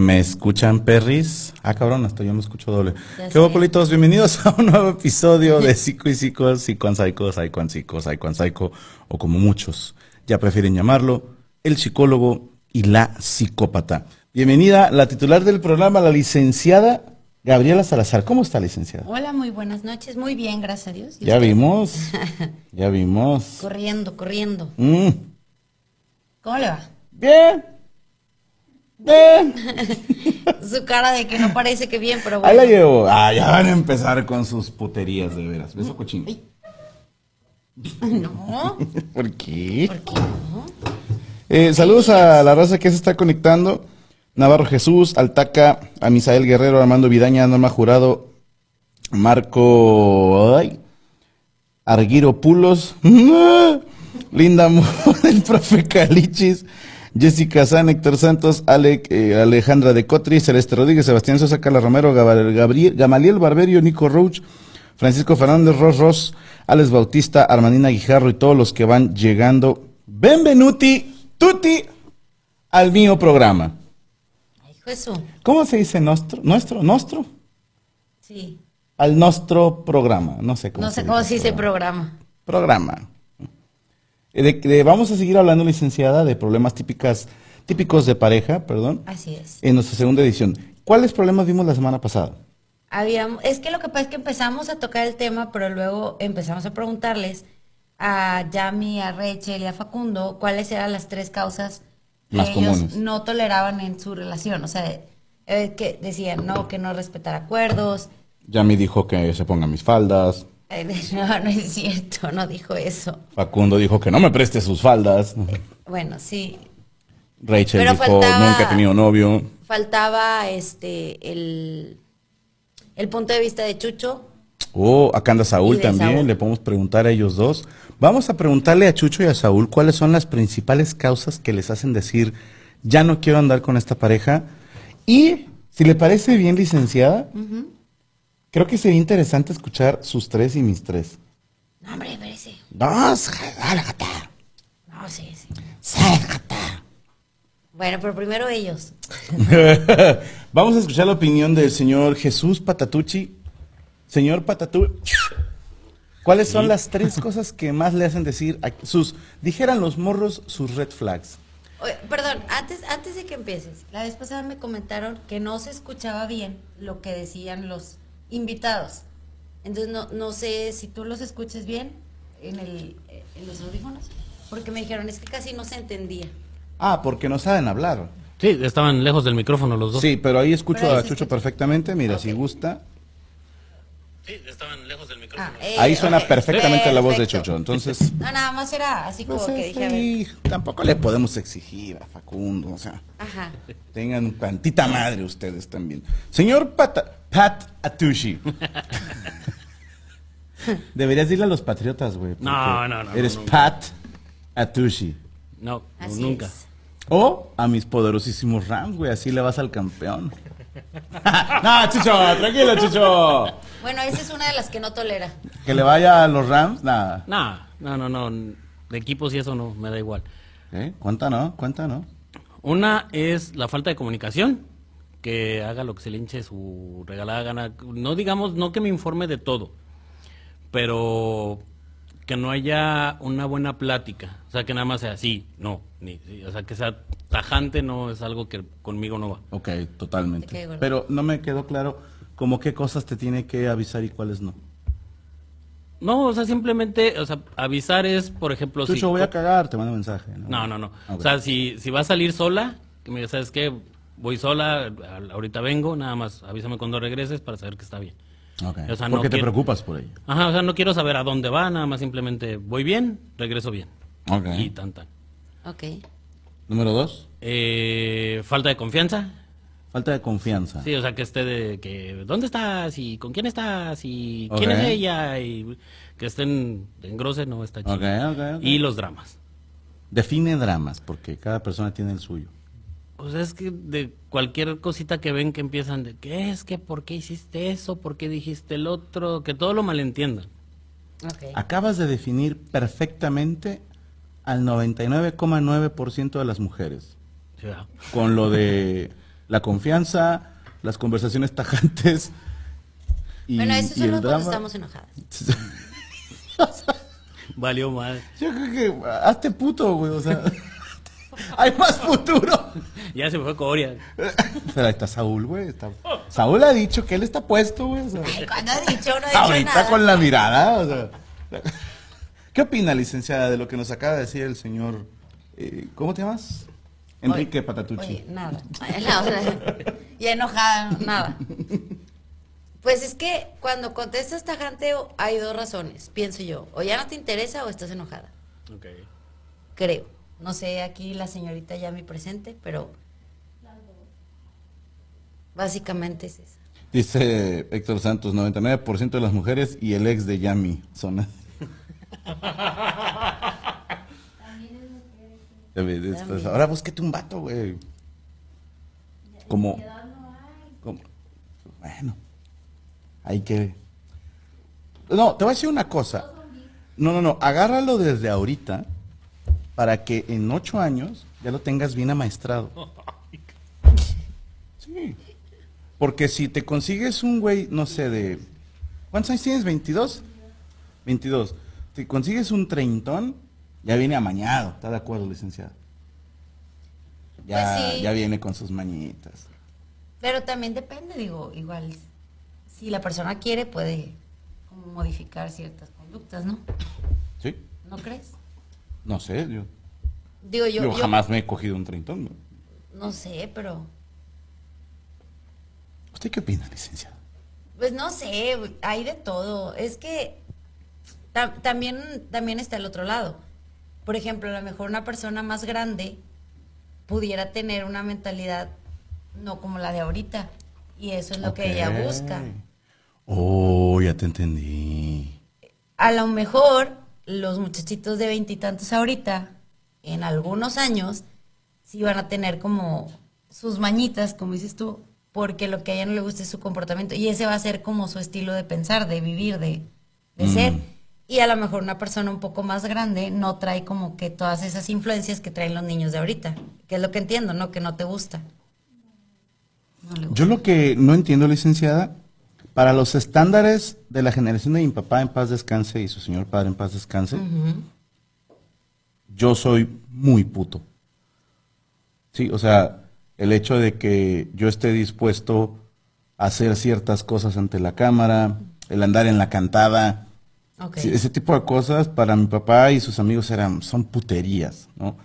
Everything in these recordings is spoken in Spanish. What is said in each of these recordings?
¿Me escuchan, perris? Ah, cabrón, hasta yo me escucho doble. Ya ¿Qué sé. bocolitos? Bienvenidos a un nuevo episodio de Psico y Psico, Psico and Psycho, Psycho and Psycho and Psycho, o como muchos ya prefieren llamarlo, el psicólogo y la psicópata. Bienvenida la titular del programa, la licenciada Gabriela Salazar. ¿Cómo está, licenciada? Hola, muy buenas noches. Muy bien, gracias a Dios. ¿Y Ya usted? vimos, ya vimos. Corriendo, corriendo. Mm, ¿Cómo le va? Bien, Su cara de que no parece que bien, pero Ahí la bueno. llevo. Ah, ya van a empezar con sus puterías, de veras. Beso cochino. No, ¿Por qué? ¿por qué no? Eh, saludos a la raza que se está conectando. Navarro Jesús, Altaca, a Misael Guerrero, Armando Vidaña, Norma Jurado, Marco ay, Arguiro Pulos, Linda Mo- el profe Calichis, Jessica San, Héctor Santos, Alec, eh, Alejandra de Cotri, Celeste Rodríguez, Sebastián Sosa, Carla Romero, Gabriel, Gamaliel Barberio, Nico Roach, Francisco Fernández, Ros Ros, Alex Bautista, Armanina Guijarro y todos los que van llegando. Benvenuti, tutti, al mío programa. Ay. ¿Cómo se dice nuestro? ¿Nuestro? ¿Nuestro? Sí. Al nuestro programa. No sé cómo No sé se cómo dice se dice programa. programa. Programa. Eh, de- de- vamos a seguir hablando, licenciada, de problemas típicas, típicos de pareja, perdón, Así es. en nuestra segunda edición. ¿Cuáles problemas vimos la semana pasada? Habíamos, es que lo que pasa es que empezamos a tocar el tema, pero luego empezamos a preguntarles a Yami, a Rachel y a Facundo cuáles eran las tres causas que Más ellos comunes. no toleraban en su relación. O sea, eh, que decían no, que no respetar acuerdos. Ya me dijo que se pongan mis faldas. No, no es cierto, no dijo eso. Facundo dijo que no me preste sus faldas. Bueno, sí, Rachel Pero dijo faltaba- nunca he tenido novio. faltaba este el, el punto de vista de Chucho. Oh, acá anda Saúl también, Saúl. le podemos preguntar a ellos dos. Vamos a preguntarle a Chucho y a Saúl cuáles son las principales causas que les hacen decir, ya no quiero andar con esta pareja. Y, si le parece bien, licenciada, creo que sería interesante escuchar sus tres y mis tres. No, hombre, parece. Dos, álgate, No, sí, sí. sálgate. Bueno, pero primero ellos. Vamos a escuchar la opinión del señor Jesús Patatucci. Señor Patatucci, ¿cuáles son las tres cosas que más le hacen decir a sus, dijeran los morros, sus red flags? Oye, perdón, antes, antes de que empieces, la vez pasada me comentaron que no se escuchaba bien lo que decían los invitados. Entonces no, no sé si tú los escuches bien en, el, en los audífonos, porque me dijeron es que casi no se entendía. Ah, porque no saben hablar. Sí, estaban lejos del micrófono los dos. Sí, pero ahí escucho Pero ahí a Chucho escucha. perfectamente. Mira, si gusta. Sí, estaban lejos del micrófono. Ah, eh, Ahí suena perfectamente la voz de. Chucho. Entonces, No, nada más era así como pues, que dije, a ver. sí, tampoco le podemos exigir a Facundo. O sea, Ajá. tengan tantita madre ustedes también. Señor Pata- Pat Atushi. Deberías decirle a los patriotas, güey. porque No, no, no, Eres no, nunca. Pat Atushi. No, Así nunca. es. O a mis poderosísimos Rams, güey. Así le vas al campeón. no, Chucho, tranquilo, Chucho. Bueno, esa es una de las que no tolera. Que le vaya a los Rams, nada. Nah, no, no, no. De equipos y eso no, me da igual. ¿Eh? Cuenta, ¿no? Cuenta, ¿no? Una es la falta de comunicación, que haga lo que se le hinche su regalada gana. No digamos, no que me informe de todo, pero que no haya una buena plática. O sea, que nada más sea sí, no, ni, sí. o sea, que sea tajante no es algo que conmigo no va. Ok, totalmente. Pero no me quedó claro como qué cosas te tiene que avisar y cuáles no. No, o sea, simplemente, o sea, avisar es, por ejemplo, Chucho, si voy a cagar, te mando mensaje. No, no, no. Ok. O sea, si, si va a salir sola, que me diga, ¿sabes qué? Voy sola, ahorita vengo, nada más avísame cuando regreses para saber que está bien. Ok. o sea, no Porque te quiero- preocupas por ella. Ajá, o sea, no quiero saber a dónde va, nada más simplemente voy bien, regreso bien. Ok. Y tan tan. Ok. Número dos, Eh, falta de confianza. falta de confianza. Sí, o sea, que esté de que ¿dónde estás? y con quién estás? y quién es ella y que estén en grose no está chido. Ok, ok, ok. Y los dramas. Define dramas, porque cada persona tiene el suyo. Pues es que de cualquier cosita que ven que empiezan de, ¿qué es? que ¿Por qué hiciste eso? ¿Por qué dijiste el otro? Que todo lo malentiendan. Ok. Acabas de definir perfectamente al 99,9% de las mujeres. ¿verdad? Con lo de La confianza, las conversaciones tajantes. Y, bueno, eso solo cuando drama. estamos enojadas. Valió mal. Yo creo que hazte puto, güey, o sea. hay más futuro. Ya se fue Coria. Pero ahí está Saúl, güey. está- Saúl ha dicho que él está puesto, güey. o sea. Ay, cuando ha dicho, no ha dicho Ahorita nada. con la mirada, o sea. ¿Qué opina, licenciada, de lo que nos acaba de decir el señor? eh, ¿Cómo te llamas? Enrique Oye, Patatucci. Oye, nada. Ay, no, o sea, ya enojada, nada. Pues es que cuando contestas tajante hay dos razones, pienso yo. O ya no te interesa o estás enojada. Ok. Creo. No sé, aquí la señorita ya me presente, pero básicamente es eso. Dice Héctor Santos, 99% de las mujeres y el ex de Yami son después, ahora búsquete un vato, güey. Como, como- bueno, hay que... No, te voy a decir una cosa. No, no, no, agárralo desde ahorita para que en ocho años ya lo tengas bien amaestrado. Sí. Porque si te consigues un güey, no sé, de... ¿Cuántos años tienes? ¿22? 22. Si consigues un treintón, ya viene amañado. ¿Está de acuerdo, licenciado? Ya, Pues sí. ya viene con sus mañitas. Pero también depende, digo, igual si la persona quiere puede como modificar ciertas conductas, ¿no? ¿Sí? ¿No crees? No sé, yo, Digo yo, yo yo- jamás me he cogido un treintón. ¿no? no sé, pero ¿Usted qué opina, licenciado? Pues no sé, hay de todo. Es que ta- también, también está el otro lado. Por ejemplo, a lo mejor una persona más grande pudiera tener una mentalidad no como la de ahorita. Y eso es lo que ella busca. Oh, ya te entendí. A lo mejor los muchachitos de veintitantos ahorita, en algunos años, sí van a tener como sus mañitas, como dices tú, porque lo que a ella no le gusta es su comportamiento. Y ese va a ser como su estilo de pensar, de vivir, de, de Mm. ser. Y a lo mejor una persona un poco más grande no trae como que todas esas influencias que traen los niños de ahorita. Que es lo que entiendo, ¿no? Que no te gusta. No le gusta. Yo lo que no entiendo, licenciada, para los estándares de la generación de mi papá en paz descanse y su señor padre en paz descanse, yo soy muy puto. Sí, o sea, el hecho de que yo esté dispuesto a hacer ciertas cosas ante la cámara, el andar en la cantada, sí, ese tipo de cosas para mi papá y sus amigos eran, son puterías, ¿no?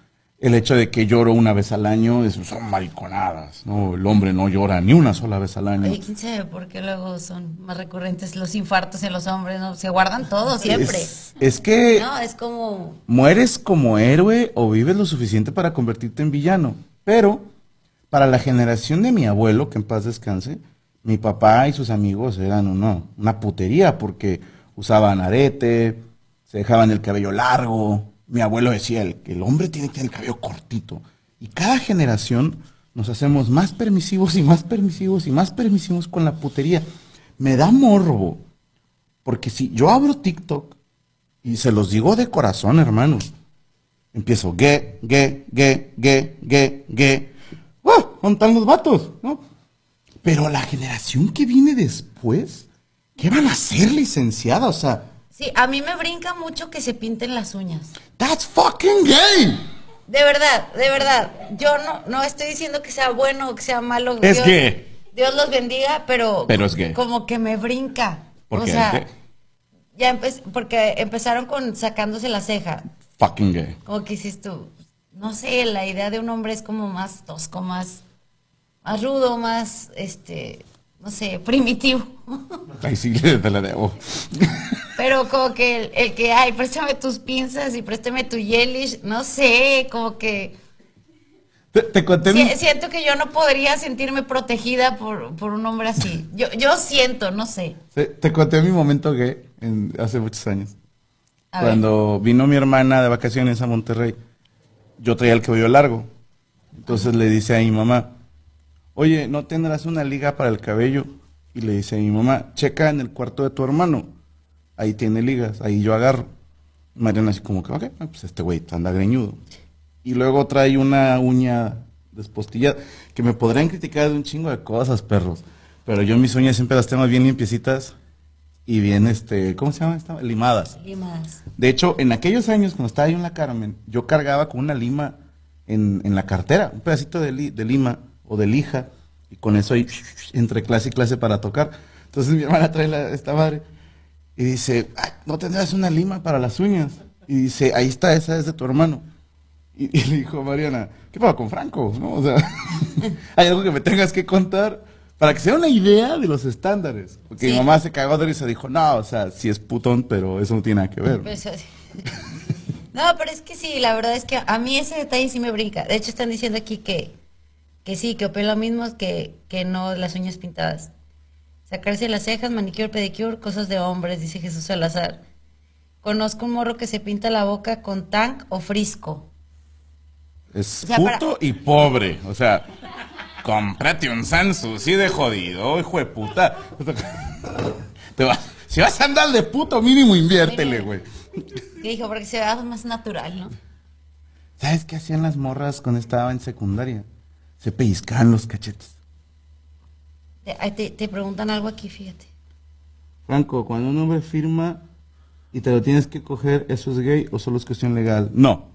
El hecho de que lloro una vez al año es- son mariconadas, ¿no? El hombre no llora ni una sola vez al año. Oye, quién sabe por qué luego son más recurrentes los infartos en los hombres, ¿no? Se guardan todo siempre. Es, es que No, es como. mueres como héroe o vives lo suficiente para convertirte en villano. Pero para la generación de mi abuelo, que en paz descanse, mi papá y sus amigos eran una, una putería porque usaban arete, se dejaban el cabello largo. Mi abuelo decía, el, que el hombre tiene que tener el cabello cortito. Y cada generación nos hacemos más permisivos y más permisivos y más permisivos con la putería. Me da morbo. Porque si yo abro TikTok y se los digo de corazón, hermanos. Empiezo, ge, ge, ge, ge, ge, ge. ¡Ah! ¿Dónde están los vatos? ¿No? Pero la generación que viene después, ¿qué van a hacer, licenciada? O sea, Sí, a mí me brinca mucho que se pinten las uñas. that's fucking gay. De verdad, de verdad. Yo no, no estoy diciendo que sea bueno o que sea malo. Es Dios, gay. Dios los bendiga, pero. Pero es gay. Como que me brinca. ¿Por o qué? sea, ya empe- porque empezaron con sacándose la ceja. Fucking gay. Como que hiciste tú. No sé, la idea de un hombre es como más tosco, más, más rudo, más, este, no sé, primitivo. Ahí sí te la debo. Pero como que el, el que, ay, préstame tus pinzas y préstame tu yelish, no sé, como que Te, te conté mi- si- siento que yo no podría sentirme protegida por, por un hombre así. Yo, yo siento, no sé. te, te conté mi momento gay en- hace muchos años. A ver. Cuando vino mi hermana de vacaciones a Monterrey, yo traía el cabello largo. Entonces le dice a mi mamá, oye, ¿no tendrás una liga para el cabello? Y le dice a mi mamá, checa en el cuarto de tu hermano. Ahí tiene ligas, ahí yo agarro. Mariana así como que, ok, ah, pues este güey anda greñudo. Y luego trae una uña despostillado. Que me podrían criticar de un chingo de cosas, perros. Pero yo mis uñas siempre las tengo bien limpiecitas y bien, este, ¿cómo se llama esta? Limadas. Limadas. De hecho, en aquellos años, cuando estaba yo en la Carmen, yo cargaba con una lima en, en la cartera, un pedacito de, li- de lima o de lija, y con eso ahí, entre clase y clase para tocar. Entonces mi hermana trae la- esta madre y dice, "Ay, ¿no tendrás una lima para las uñas? Y dice, ahí está, esa es de tu hermano. Y, y le dijo Mariana, ¿qué pasa con Franco? ¿No? O sea, hay algo que me tengas que contar para que se dé una idea de los estándares. Porque mi mamá se cagó de risa y dijo, no, o sea, sí es putón, pero eso no tiene nada que ver. Pues, no, pero es que sí, la verdad es que a mí ese detalle sí me brinca. De hecho, están diciendo aquí que, que sí, que opino lo mismo que, que no las uñas pintadas. Sacarse las cejas, manicure, pedicure, cosas de hombres, dice Jesús Salazar. Conozco un morro que se pinta la boca con tank o frisco. Es O sea, puto para- y pobre. O sea, cómprate un Sansu, sí de jodido, hijo de puta. Te si vas a andar de puto, mínimo inviértele, güey. Que dijo, porque se vea más natural, ¿no? ¿Sabes qué hacían las morras cuando estaba en secundaria? Se pellizcaban los cachetes. Te, te- te preguntan algo aquí, fíjate. Franco, cuando un hombre firma y te lo tienes que coger, ¿eso es gay o solo es cuestión legal? No.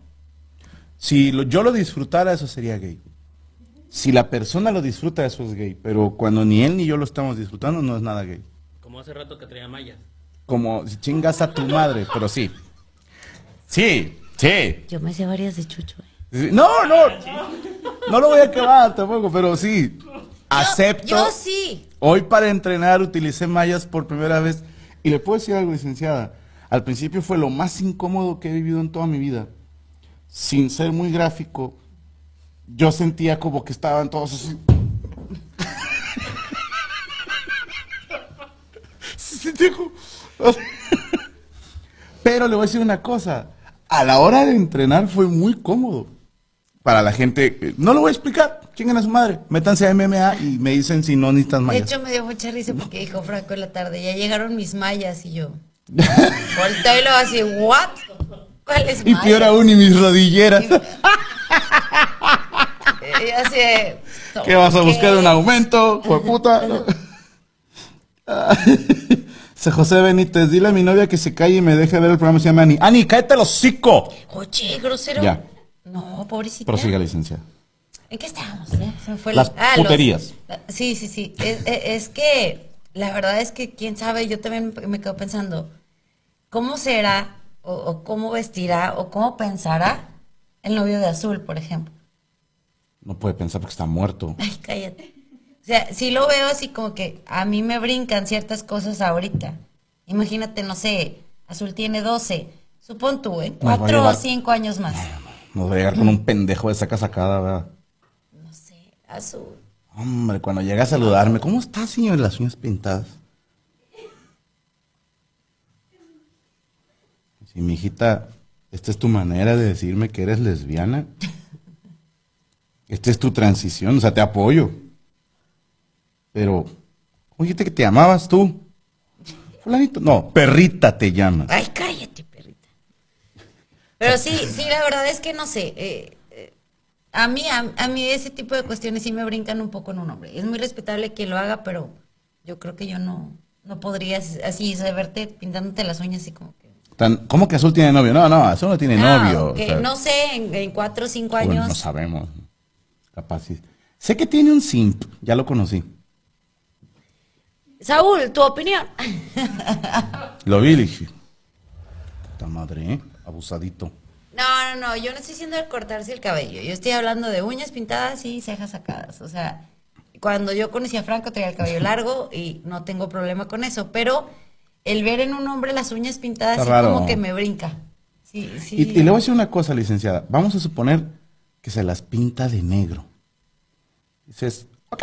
Si lo- yo lo disfrutara, eso sería gay. Si la persona lo disfruta, eso es gay. Pero cuando ni él ni yo lo estamos disfrutando, no es nada gay. Como hace rato que traía mallas. Como si chingas a tu madre, pero sí. Sí, sí. Yo me sé varias de Chucho. ¿eh? No, no. No lo voy a acabar tampoco, pero sí. Acepto. Yo sí. Hoy para entrenar utilicé mallas por primera vez. Y le puedo decir algo, licenciada. Al principio fue lo más incómodo que he vivido en toda mi vida. Sin ser muy gráfico, yo sentía como que estaban todos así. Pero le voy a decir una cosa. A la hora de entrenar fue muy cómodo. Para la gente, eh, no lo voy a explicar. Chinguen a su madre. Métanse a MMA y me dicen si no necesitan De mallas. hecho, me dio mucha risa porque dijo Franco en la tarde, ya llegaron mis mallas y yo. Volteo y lo así, ¿what? ¿Cuáles Y mallas? peor aún, y mis rodilleras. Y así de, ¿Qué vas a buscar? ¿Un aumento? Fue puta. Dice José Benítez, dile a mi novia que se calle y me deje ver el programa. Se llama Ani. Ani, cállate los hocico. Oye, grosero. Ya. No, pobrecita. Prosiga, licenciada. ¿En qué estábamos? Ya, se fue Las ah, los- puterías. sí, sí, sí. Es, que la verdad es que quién sabe, yo también me quedo pensando, ¿cómo será o, o cómo vestirá o cómo pensará el novio de azul, por ejemplo? No puede pensar porque está muerto. Ay, cállate. O sea, si lo veo así como que a mí me brincan ciertas cosas ahorita. Imagínate, no sé, Azul tiene 12. Supón tú, en a 4 o llevar- 5 años más. Nos va a llegar con un pendejo de saca sacada, ¿verdad? No sé, Azul. Hombre, cuando llega a saludarme, ¿cómo está, señor? Las uñas pintadas. Sí, mi hijita, esta es tu manera de decirme que eres lesbiana. Esta es tu transición, o sea, te apoyo. Pero, ¿cómo dijiste que te llamabas tú? Fulanito, no, perrita te llamas. Ay, cállate. Pero sí, sí, la verdad es que no sé. eh, eh, a mí, a, a mí ese tipo de cuestiones sí me brincan un poco en un hombre. Es muy respetable que lo haga, pero yo creo que yo no, no podría así saberte pintándote las uñas así como que. Tan- ¿Cómo que Azul tiene novio? No, no, Azul no tiene Ah, novio. ok, o sea, no sé, en, en cuatro o cinco años. no sabemos. Capaz sí. Sé que tiene un simp, ya lo conocí. Saúl, tu opinión. Lo vi dije, puta madre, ¿eh? Abusadito. No, no, no, yo no estoy diciendo de cortarse el cabello. Yo estoy hablando de uñas pintadas y cejas sacadas. O sea, cuando yo conocí a Franco traía el cabello largo y no tengo problema con eso. Pero el ver en un hombre las uñas pintadas sí como que me brinca. Sí, sí. Y, y le voy a decir una cosa, licenciada. Vamos a suponer que se las pinta de negro. Dices, ok.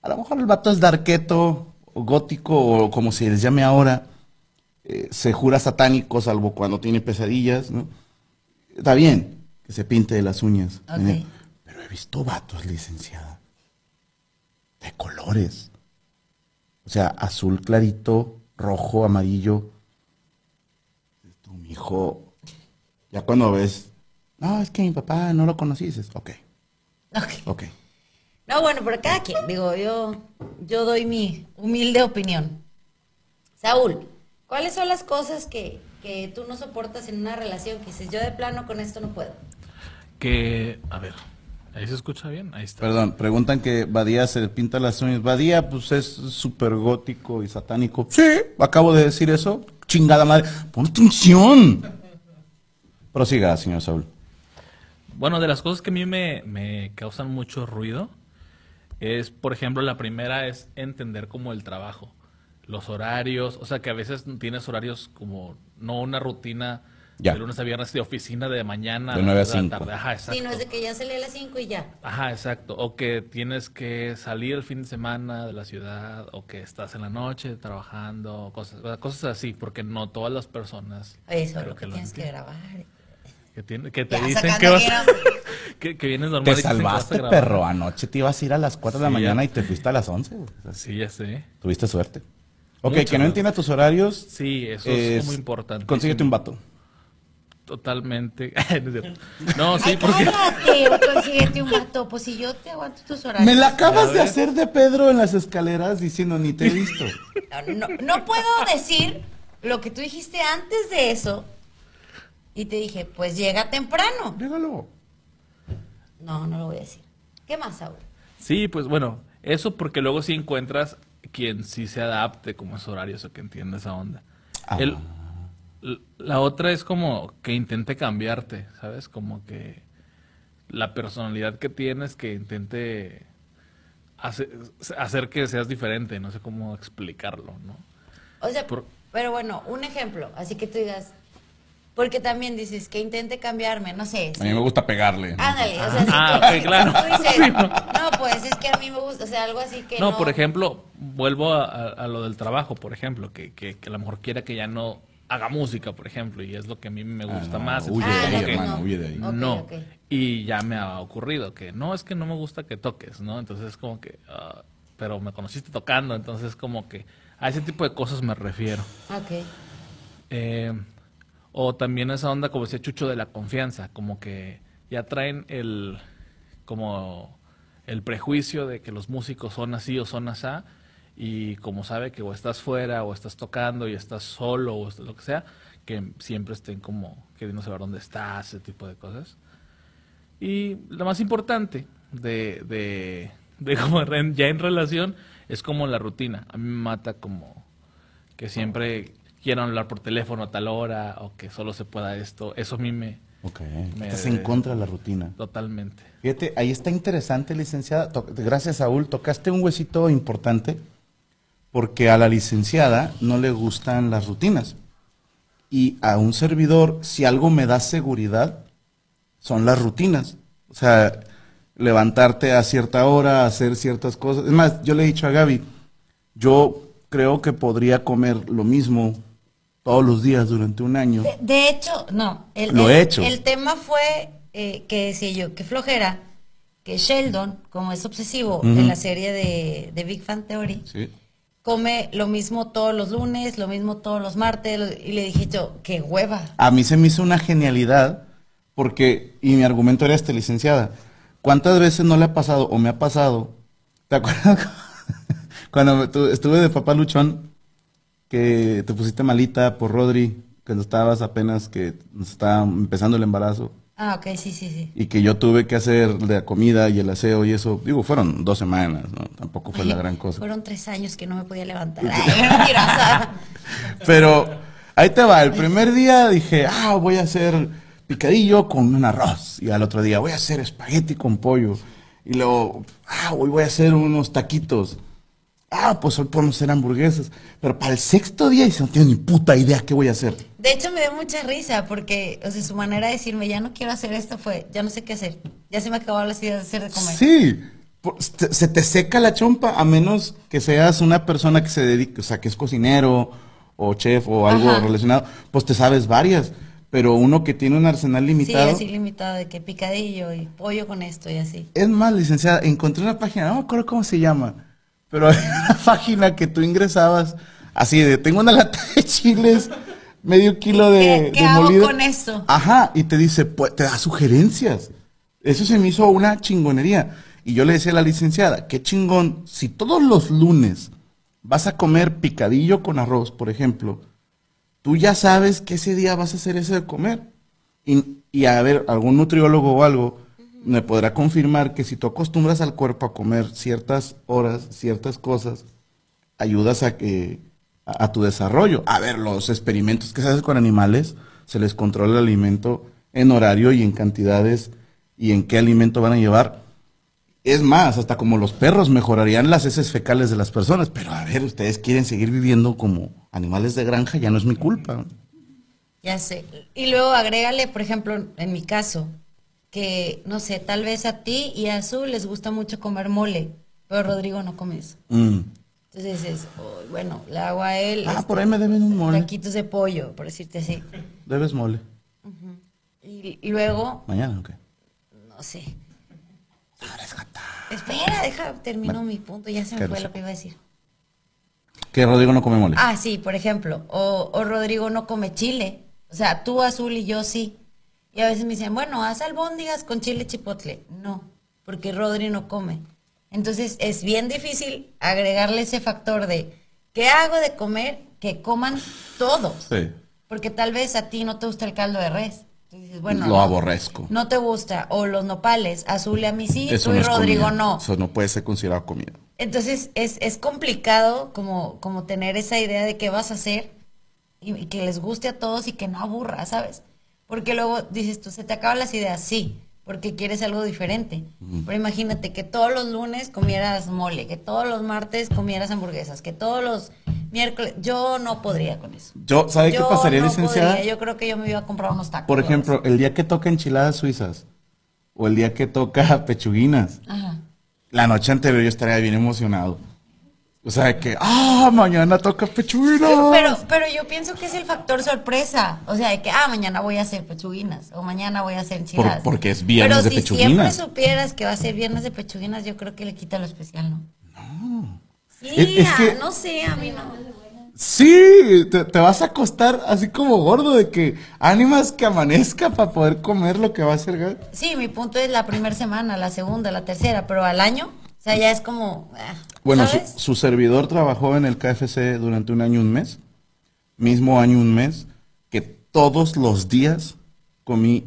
A lo mejor el vato es darqueto, o gótico, o como se les llame ahora. Eh, se jura satánico, salvo cuando tiene pesadillas, ¿no? Está bien que se pinte de las uñas. Pero he visto vatos, licenciada. De colores. O sea, azul clarito, rojo, amarillo. Tu hijo, ya cuando ves, no, es que mi papá no lo conocí, dices, ok. Ok. Ok. No, bueno, pero cada quien, digo, yo, yo doy mi humilde opinión. Saúl, ¿cuáles son las cosas que, que tú no soportas en una relación que dices, yo de plano con esto no puedo? Que, a ver, ahí se escucha bien, ahí está. Perdón, preguntan que Badía se pinta las uñas. Badía, pues es súper gótico y satánico. Sí, acabo de decir eso. Chingada madre. Pon atención. Prosiga, señor Saúl. Bueno, de las cosas que a mí me, me causan mucho ruido es, por ejemplo, la primera es entender como el trabajo, los horarios, o sea que a veces tienes horarios como no una rutina Ya. de lunes a viernes de oficina de mañana De nueve a las dos de la cinco. tarde. Ajá, exacto. Sí, no es de que ya salí a las 5 y ya. Ajá, exacto. O que tienes que salir el fin de semana de la ciudad, o que estás en la noche trabajando, cosas, cosas así, porque no todas las personas Eso, creo lo que lo tienes que grabar. que, tiene- que te Ya, dicen que vas que, que vienes normal Te salvaste, perro. Anoche te ibas a ir a las 4 de la mañana ya. y te fuiste a las 11. güey. O sea, Sí, ya sé. Tuviste suerte. Ok, Mucho, que no entienda tus horarios. Sí, eso es, muy importante. Consíguete un vato. Totalmente. No sí, Ay, porque... cállate, consíguete un vato. Pues si yo te aguanto tus horarios. Me la acabas de hacer de Pedro en las escaleras diciendo ni te he visto. No, no- no puedo decir lo que tú dijiste antes de eso. Y te dije, pues llega temprano. Dígalo. No, no lo voy a decir. ¿Qué más, Saúl? Sí, pues bueno, eso porque luego sí encuentras quien sí se adapte como esos horarios o que entienda esa onda. Ah. El- la otra es como que intente cambiarte, ¿sabes? Como que la personalidad que tienes que intente hacer, hacer que seas diferente, no sé cómo explicarlo, ¿no? O sea, Por- pero bueno, un ejemplo. Así que tú digas, porque también dices que intente cambiarme, no sé. A mí me gusta pegarle. Ándale, o sea, si Ah, tú, ok, claro. tú dices, Sí, no. no, pues es que a mí me gusta, o sea, algo así que no. No, por ejemplo, vuelvo a, a- a lo del trabajo, por ejemplo, que, que, que a lo mejor quiera que ya no haga música, por ejemplo, y es lo que a mí me Ah, gusta no, más. huye entonces de ahí, que hermano, huye de ahí. No, ok. y ya me ha ocurrido que no, es que no me gusta que toques, ¿no? Entonces es como que, ah, pero me conociste tocando, entonces como que a ese tipo de cosas me refiero. Ok. Eh, o también esa onda, como decía Chucho, de la confianza, como que ya traen el, como el prejuicio de que los músicos son así o son asá, y como sabe que o estás fuera, o estás tocando y estás solo, o lo que sea, que siempre estén como queriendo saber dónde estás, ese tipo de cosas. Y lo más importante de, de, como ya en relación es como la rutina. A mí me mata como que siempre quieran hablar por teléfono a tal hora o que solo se pueda esto. Eso a mí me... Ok. Me- Estás en contra de la rutina. Totalmente. Fíjate, ahí está interesante, licenciada. Gracias, Saúl. Tocaste un huesito importante porque a la licenciada no le gustan las rutinas. Y a un servidor, si algo me da seguridad, son las rutinas. O sea, levantarte a cierta hora, hacer ciertas cosas. Es más, yo le he dicho a Gaby, yo creo que podría comer lo mismo todos los días durante un año. De, de hecho, no. El, Lo el- he hecho. El tema fue eh, que decía yo, que flojera, que Sheldon, como es obsesivo Ujú. en la serie de, de Big Fan Theory, Sí. come lo mismo todos los lunes, lo mismo todos los martes, lo- y le dije yo, qué hueva. A mí se me hizo una genialidad porque, y mi argumento era este, licenciada, ¿cuántas veces no le ha pasado o me ha pasado? ¿Te acuerdas cuando estuve de papá luchón que te pusiste malita por Rodri cuando estabas apenas que estaba empezando el embarazo Ah, ok, sí, sí, sí. y que yo tuve que hacer la comida y el aseo y eso, digo, fueron dos semanas, ¿no? Tampoco fue la gran cosa. Fueron tres años que no me podía levantar. Ay. Pero ahí te va, el primer día dije, ah, voy a hacer picadillo con un arroz. Y al otro día voy a hacer espagueti con pollo. Y luego, ah, hoy voy a hacer unos taquitos. Ah, pues hoy podemos hacer hamburguesas. Pero para el sexto día dice, no tengo ni puta idea qué voy a hacer. De hecho, me dio mucha risa porque, o sea, su manera de decirme, ya no quiero hacer esto fue, ya no sé qué hacer. Ya se me acabaron las ideas de hacer de comer. Sí, se te seca la chompa a menos que seas una persona que se dedique, o sea, que es cocinero o chef o algo Ajá. relacionado, pues te sabes varias. Pero uno que tiene un arsenal Sí, limitado. así limitado de que picadillo y pollo con esto y así. Es más, licenciada, encontré una página, no me acuerdo cómo se llama, pero hay una página que tú ingresabas así de, tengo una lata de chiles, medio kilo de, ¿Qué- qué de hago molido. con esto? Ajá, y te dice, pues, te da sugerencias. Eso se me hizo una chingonería. Y yo le decía a la licenciada, qué chingón, si todos los lunes vas a comer picadillo con arroz, por ejemplo, tú ya sabes que ese día vas a hacer eso de comer. Y, y a ver, algún nutriólogo o algo me podrá confirmar que si tú acostumbras al cuerpo a comer ciertas horas, ciertas cosas, ayudas a que a, tu desarrollo. A ver, los experimentos que se hacen con animales, se les controla el alimento en horario y en cantidades y en qué alimento van a llevar. Es más, hasta como los perros mejorarían las heces fecales de las personas. Pero a ver, ustedes quieren seguir viviendo como animales de granja, ya no es mi culpa. Ya sé. Y luego agrégale, por ejemplo, en mi caso, que, no sé, tal vez a ti y a Azul les gusta mucho comer mole, pero Rodrigo no come eso. Mm. Entonces dices, "Uy, bueno, le hago a él Ah, este, por ahí me deben un mole. taquitos de pollo, por decirte así. Debes mole. Y, y luego, Mañana, ok. no sé. Espera, deja, termino mi punto, ya se me Qué fue lo que iba a decir. Que Rodrigo no come mole. Ah, sí, por ejemplo, o, o Rodrigo no come chile. O sea, tú, Azul y yo sí. Y a veces me dicen, bueno, haz albóndigas con chile chipotle. No, porque Rodri no come. Entonces es bien difícil agregarle ese factor de, ¿qué hago de comer? Que coman todos. Sí. Porque tal vez a ti no te gusta el caldo de res. Dices, bueno, Lo no, aborrezco. No te gusta. O los nopales, Azul y a mí sí, Eso tú y Rodrigo comida. no. Eso no puede ser considerado comida. Entonces es, es complicado como, como tener esa idea de qué vas a hacer y, y que les guste a todos y que no aburra, ¿sabes? Porque luego dices tú, se te acaban las ideas, sí, porque quieres algo diferente. Pero imagínate que todos los lunes comieras mole, que todos los martes comieras hamburguesas, que todos los miércoles, yo no podría con eso. Yo, ¿sabe qué Yo pasaría, no licenciada? podría. Yo creo que yo me iba a comprar unos tacos. Por ejemplo, el día que toca enchiladas suizas o el día que toca pechuguinas. Ajá. la noche anterior yo estaría bien emocionado. O sea, que, ah, mañana toca pechuguinas. Pero, pero yo pienso que es el factor sorpresa. O sea, de que, ah, mañana voy a hacer pechuguinas. O mañana voy a hacer enchiladas. Por- porque es viernes pero de si pechuguinas. siempre supieras que va a ser viernes de pechuguinas, yo creo que le quita lo especial, ¿no? No. Sí, Es- es ah, que- no sé, a mí no. Sí, te, te vas a acostar así como gordo de que ánimas que amanezca para poder comer lo que va a hacer. Gal. Sí, mi punto es la primera semana, la segunda, la tercera, pero al año, o sea, ya es como. ah, Bueno, su, servidor trabajó en el KFC durante un año y un mes, mismo año y un mes, que todos los días comí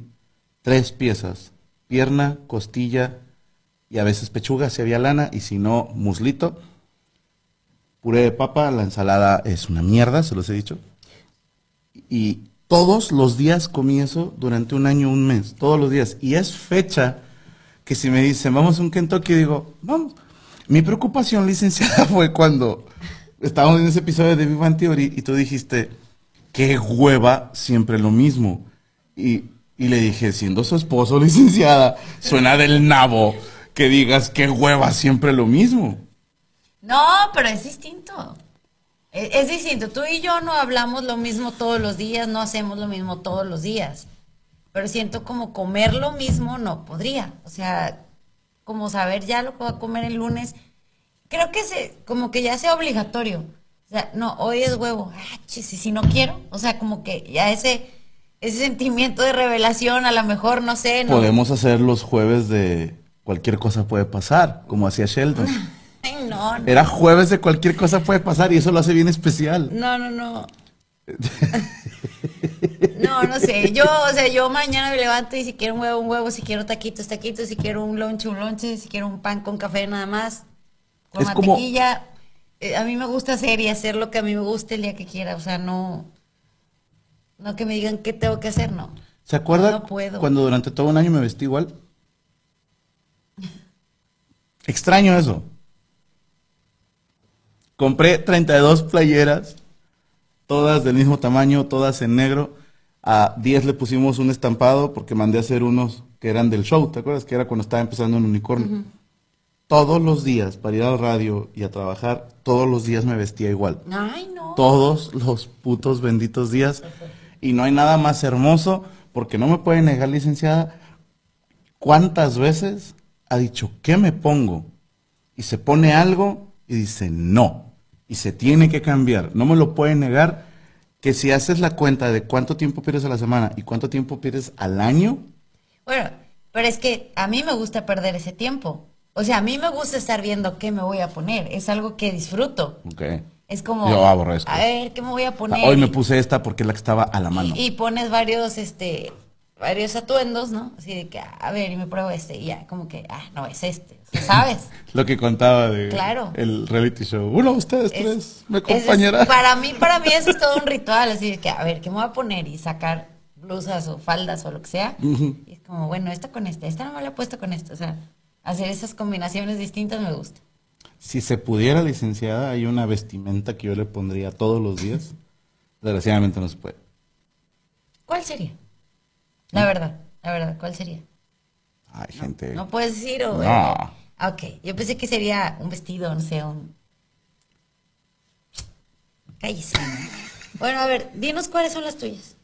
tres piezas, pierna, costilla y a veces pechuga si había lana y si no, muslito. Puré de papa, la ensalada es una mierda, se los he dicho. Y todos los días comí eso durante un año, un mes, todos los días. Y es fecha que si me dicen, vamos a un Kentucky, digo, vamos. Mi preocupación, licenciada, fue cuando estábamos en ese episodio de Bang Theory y tú dijiste, qué hueva, siempre lo mismo. Y, y le dije, siendo su esposo, licenciada, suena del nabo que digas, qué hueva, siempre lo mismo. No, pero es distinto. Es, es distinto. Tú y yo no hablamos lo mismo todos los días, no hacemos lo mismo todos los días. Pero siento como comer lo mismo no podría. O sea, como saber ya lo que voy a comer el lunes. Creo que se, como que ya sea obligatorio. O sea, no, hoy es huevo. Ah, chis, y si no quiero. O sea, como que ya ese, ese sentimiento de revelación, a lo mejor, no sé. No, Podemos hacer los jueves de cualquier cosa puede pasar, como hacía Sheldon. Ay, no, no. Era jueves de cualquier cosa puede pasar y eso lo hace bien especial. No, no, no. No, no sé. Yo, o sea, yo mañana me levanto y si quiero un huevo, un huevo, si quiero taquitos, taquitos, si quiero un lonche, un lonche, si quiero un pan con café nada más, con Es como- mantequilla. Eh, a mí me gusta hacer y hacer lo que a mí me guste el día que quiera. O sea, no, no que me digan qué tengo que hacer, no. ¿Se acuerda No puedo. cuando durante todo un año me vestí igual? Extraño eso. Compré 32 playeras, todas del mismo tamaño, todas en negro. A 10 le pusimos un estampado porque mandé a hacer unos que eran del show, ¿te acuerdas? Que era cuando estaba empezando en Unicornio. Todos los días, para ir al radio y a trabajar, todos los días me vestía igual Ay, no. todos los putos benditos días. Y no hay nada más hermoso, porque no me puede negar, licenciada, cuántas veces ha dicho, ¿qué me pongo? Y se pone algo y dice, no. Y se tiene que cambiar. No me lo puede negar que si haces la cuenta de cuánto tiempo pierdes a la semana y cuánto tiempo pierdes al año, Bueno, Pero es que a mí me gusta perder ese tiempo. O sea, a mí me gusta estar viendo qué me voy a poner. Es algo que disfruto. Ok. Es como, Yo aborrezco. a ver, ¿qué me voy a poner? Hoy me puse esta porque es la que estaba a la mano. y, y pones varios, este, varios atuendos, ¿no? Así de que, a ver, y me pruebo este. Y ya, como que, ah, no, es este. ¿Sabes? Lo que contaba de Claro. el reality show. Uno, ustedes Es- tres, me es- acompañará. para mí, para mí eso es todo un ritual, así de que, a ver, ¿qué me voy a poner? Y sacar blusas o faldas o lo que sea. Y es como, bueno, esta con esta, esta no me la he puesto con esta. O sea, hacer esas combinaciones distintas me gusta. Si se pudiera, licenciada, hay una vestimenta que yo le pondría todos los días. Desgraciadamente no se puede. ¿Cuál sería? La verdad, la verdad, ¿cuál sería? Hay gente. No puedes decir o... No. Ok, yo pensé que sería un vestido, no sé, un... Cállese. Bueno, a ver, dinos cuáles son las tuyas.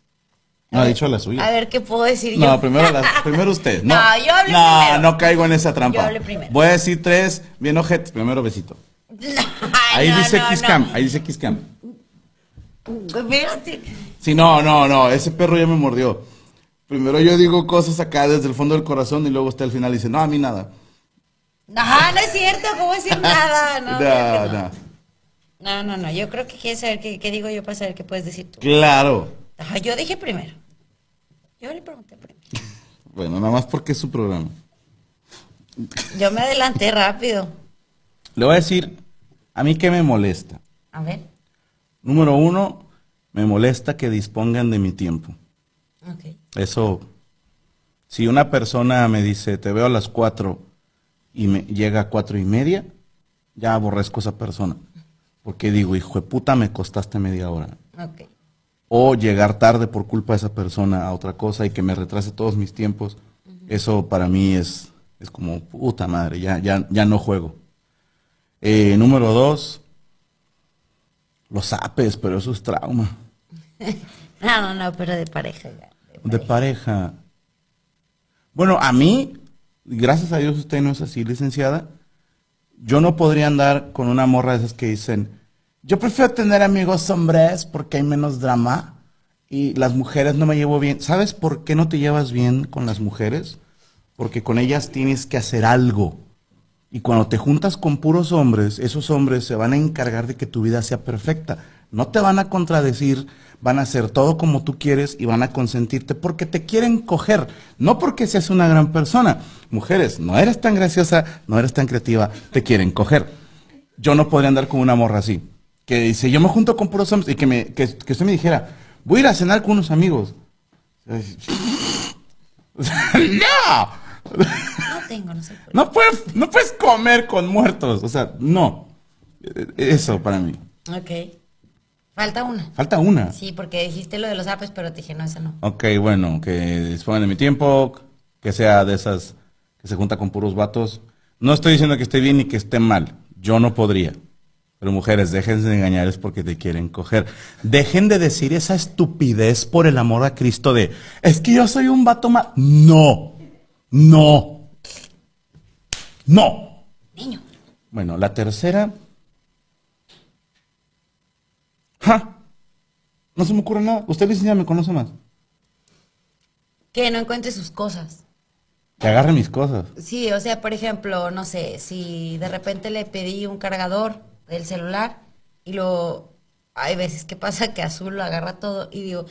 No ha dicho la suya. A ver, ¿qué puedo decir yo? No, primero, las- primero usted. No, No, yo hablé no, primero. no caigo en esa trampa. Yo hablé primero. Voy a decir tres, bien ojetes. Primero besito. Ahí no, dice no, Kiss no. Cam, ahí dice Kiss Cam. Espérate. Sí, no, no, no, ese perro ya me mordió. Primero yo digo cosas acá desde el fondo del corazón y luego usted al final dice, no, a mí nada. Ajá, no es cierto, ¿cómo decir nada? No, No, no. no. no, no, no, yo creo que quieres saber qué, qué digo yo para saber qué puedes decir tú. Claro. Ajá, yo dije primero. Yo le pregunté primero. Bueno, nada más porque es su programa. Yo me adelanté rápido. Le voy a decir, a mí qué me molesta. A ver. Número uno, me molesta que dispongan de mi tiempo. Ok. Eso, si una persona me dice, te veo a las cuatro y me llega a cuatro y media, ya aborrezco a esa persona. Porque digo, hijo de puta, me costaste media hora. O llegar tarde por culpa de esa persona a otra cosa y que me retrase todos mis tiempos. Eso para mí es, es como, puta madre, ya, ya, ya no juego. Eh, número dos, los apes, pero eso es trauma. No, no, no, pero de pareja ya. De pareja. Bueno, a mí, gracias a Dios usted no es así, licenciada. Yo no podría andar con una morra de esas que dicen, yo prefiero tener amigos hombres porque hay menos drama y las mujeres no me llevo bien. ¿Sabes por qué no te llevas bien con las mujeres? Porque con ellas tienes que hacer algo. Y cuando te juntas con puros hombres, esos hombres se van a encargar de que tu vida sea perfecta. No te van a contradecir, van a hacer todo como tú quieres y van a consentirte porque te quieren coger, no porque seas una gran persona. Mujeres, no eres tan graciosa, no eres tan creativa, te quieren coger. Yo no podría andar con una morra así, que dice, yo me junto con puros hombres y que, me, que, que usted me dijera, voy a ir a cenar con unos amigos. ¡No! No tengo, no sé. No puedes, no puedes comer con muertos. O sea, no. Eh, Eso para mí. Ok. Falta una. Falta una. Sí, porque dijiste lo de los apes, pero te dije, no, esa no. Ok, bueno, que dispongan de mi tiempo, que sea de esas que se junta con puros vatos. No estoy diciendo que esté bien ni que esté mal. Yo no podría. Pero mujeres, déjense de engañar, es porque te quieren coger. Dejen de decir esa estupidez por el amor a Cristo de, es que yo soy un vato más. No, no, no. Niño. Bueno, la tercera. ¡Ja! No se me ocurre nada. Usted, licenciada, me conoce más. Que no encuentre sus cosas. Que agarre mis cosas. Sí, o sea, por ejemplo, no sé, si de repente le pedí un cargador del celular y lo... Hay veces que pasa que Azul lo agarra todo y digo,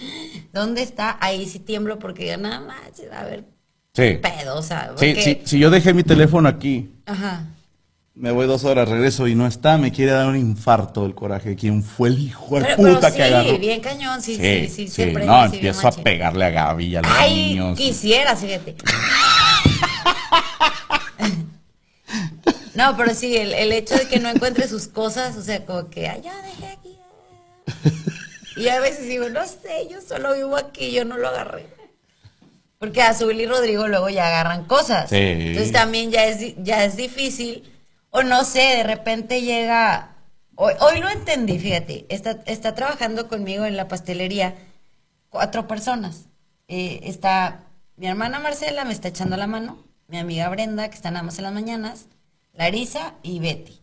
¿dónde está? Ahí sí tiemblo porque digo, nada más, a ver, Sí. pedo, o sea, Sí, sí, si yo dejé mi teléfono aquí, Ajá. Me voy dos horas, regreso y no está, me quiere dar un infarto del coraje. ¿Quién fue el hijo de Pero, puta pero que sí, agarró? bien cañón, sí, sí, sí, sí, sí, siempre. no, sí, empiezo a pegarle a Gaby y a los Ay, niños. quisiera, fíjate. No, pero sí, el, el hecho de que no encuentre sus cosas, o sea, como que, ay, ya dejé aquí. ah". Y a veces digo, no sé, yo solo vivo aquí, yo no lo agarré. Porque Azul y Rodrigo luego ya agarran cosas. Sí. Entonces también ya es, ya es difícil. O no sé, de repente llega. Hoy, hoy lo entendí, fíjate. Está, está trabajando conmigo en la pastelería cuatro personas. Eh, está mi hermana Marcela, me está echando la mano. Mi amiga Brenda, que está nada más en las mañanas. Larisa y Betty.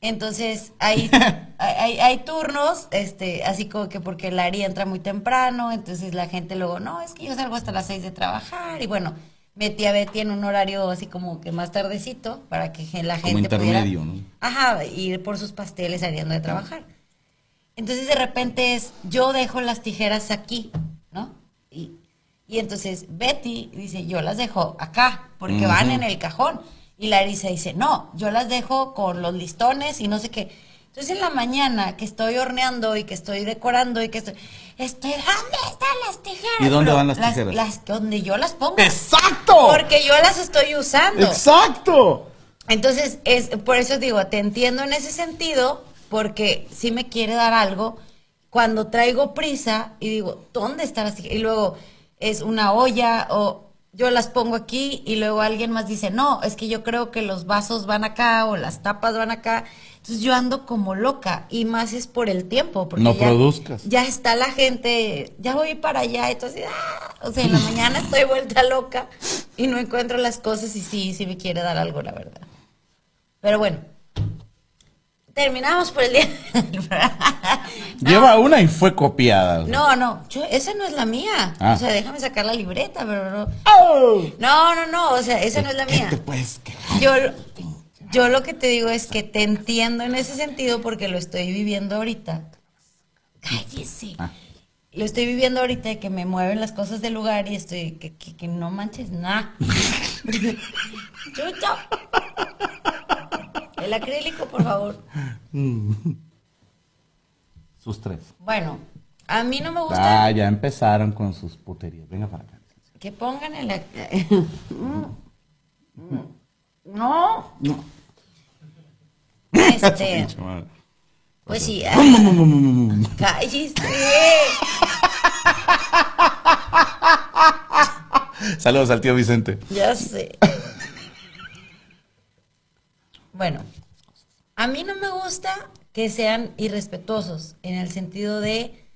Entonces, hay, hay, hay- hay turnos, este, así como que porque Lari entra muy temprano, entonces la gente luego, no, es que yo salgo hasta las seis de trabajar, y bueno, metí a Betty en un horario así como que más tardecito para que la gente Como intermedio, pudiera, ¿no? Ajá, ir por sus pasteles saliendo de trabajar. Entonces de repente es, yo dejo las tijeras aquí, ¿no? Y, y entonces Betty dice, yo las dejo acá, porque van en el cajón. Y Larisa dice, no, yo las dejo con los listones y no sé qué. Entonces en la mañana que estoy horneando y que estoy decorando y que estoy, estoy, ¿dónde están las tijeras? ¿Y dónde Pero van las tijeras? Las, donde yo las pongo. ¡Exacto! Porque yo las estoy usando. ¡Exacto! Entonces, es, por eso digo, te entiendo en ese sentido, porque si me quiere dar algo, cuando traigo prisa y digo, ¿dónde están las tijeras? Y luego es una olla o yo las pongo aquí y luego alguien más dice, no, es que yo creo que los vasos van acá o las tapas van acá. Entonces yo ando como loca y más es por el tiempo. Porque No ya- produzcas. Ya está la gente, ya voy para allá, entonces, ah, o sea, en la mañana estoy vuelta loca y no encuentro las cosas y sí, sí me quiere dar algo, la verdad. Pero bueno, terminamos por el día. Lleva una y fue copiada. No, no, yo- esa no es la mía. Ah. O sea, déjame sacar la libreta, pero no. ¡Oh! No, no, no, o sea, esa no es la ¿Qué mía. te puedes quejar? Yo, yo lo que te digo es que te entiendo en ese sentido porque lo estoy viviendo ahorita. Cállese. Ah. Lo estoy viviendo ahorita de que me mueven las cosas del lugar y estoy que, que, que no manches nada. Chucho. El acrílico, por favor. Sus tres. Bueno, a mí no me gusta Ah, ya empezaron con sus puterías. Venga para acá. que pongan el... ac- No. No. Este, pues sí. Cállese. Saludos al tío Vicente. Ya sé. Bueno, a mí no me gusta que sean irrespetuosos en el sentido de,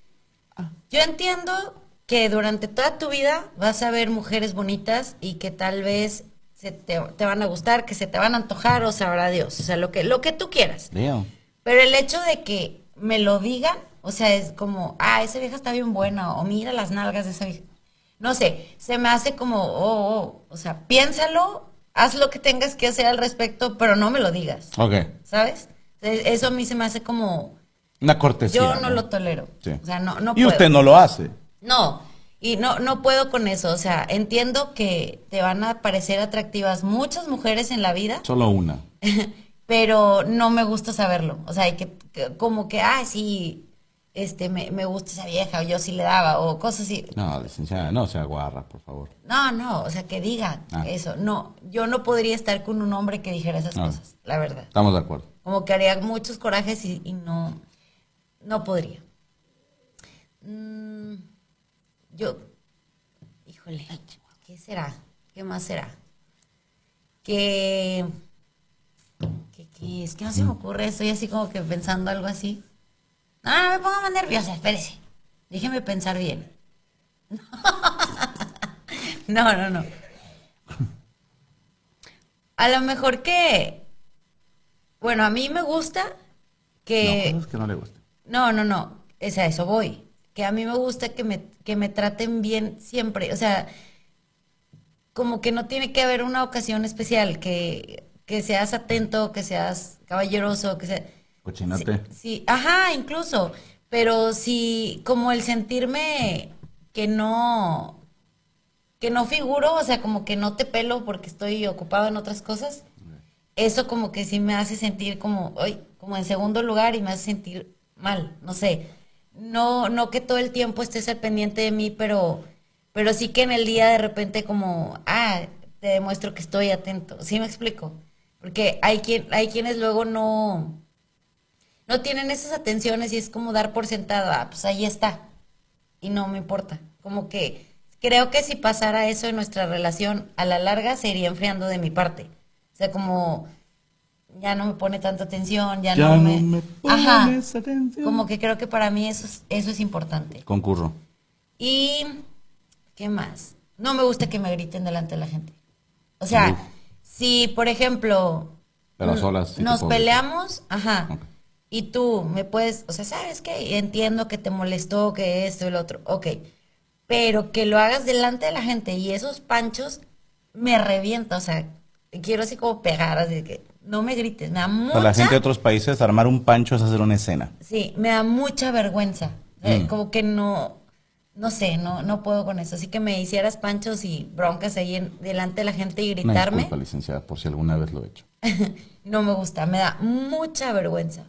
yo entiendo que durante toda tu vida vas a ver mujeres bonitas y que tal vez se te, te van a gustar, que se te van a antojar o sabrá Dios, o sea, lo que, lo que tú quieras. Pero el hecho de que me lo digan, o sea, es como, ah, esa vieja está bien buena, o mira las nalgas de esa vieja. No sé, se me hace como, oh, oh, o sea, piénsalo, haz lo que tengas que hacer al respecto, pero no me lo digas, Ok. ¿sabes? Eso a mí se me hace como, Una cortesía. yo no lo tolero. Sí. O sea, no, no y puedo. usted no lo hace. No, y no, no puedo con eso. O sea, entiendo que te van a parecer atractivas muchas mujeres en la vida, Solo una. pero no me gusta saberlo. O sea, hay que, que- como que, ah, sí, este, me, me gusta esa vieja, o yo sí le daba, o cosas así. No, licenciada, no sea guarra, por favor. No, no, o sea, que digan Ah. eso. No, yo no podría estar con un hombre que dijera esas cosas, la verdad. Estamos de acuerdo. Como que haría muchos corajes y, y no, no podría. Mm, yo, híjole, ¿qué será? ¿Qué más será? Que, que, que es que no se me ocurre, estoy así como que pensando algo así. No, no me ponga más nerviosa, espérese. Déjeme pensar bien. No, no, no. A lo mejor que, bueno, a mí me gusta que... No, cosas que no le gusta. No, no, no. Es a eso voy. Que a mí me gusta que me, que me traten bien siempre. O sea, como que no tiene que haber una ocasión especial, que, que seas atento, que seas caballeroso, que sea... Cochinote. Sí, sí, ajá, incluso. Pero sí, como el sentirme que no, que no figuro, o sea, como que no te pelo porque estoy ocupado en otras cosas. Eso como que sí me hace sentir como, ay, como en segundo lugar y me hace sentir mal, no sé. No, no que todo el tiempo estés al pendiente de mí, pero, pero sí que en el día de repente como, ah, te demuestro que estoy atento. ¿Sí me explico? Porque hay quien, hay quienes luego no, no tienen esas atenciones y es como dar por sentado, ah, pues ahí está. Y no me importa. Como que creo que si pasara eso en nuestra relación, a la larga se iría enfriando de mi parte. O sea, como ya no me pone tanta atención, ya, Ya no no me... me Ajá. pones atención. Como que creo que para mí eso es, eso es importante. Concurro. Y, ¿qué más? No me gusta que me griten delante de la gente. O sea, Uf. si, por ejemplo, Pero solas sí nos peleamos, ajá, y tú me puedes, o sea, ¿sabes qué? Entiendo que te molestó, que esto y lo otro, ok, pero que lo hagas delante de la gente y esos panchos me revienta, o sea, quiero así como pegar, así que no me grites, me da mucha... Para la gente de otros países, armar un pancho es hacer una escena. Sí, me da mucha vergüenza. Eh, Como que no, no sé, no, no puedo con eso. Así que me hicieras panchos y broncas ahí en- delante de la gente y Una gritarme, disculpa, licenciada, por si alguna vez lo he hecho. no me gusta, me da mucha vergüenza.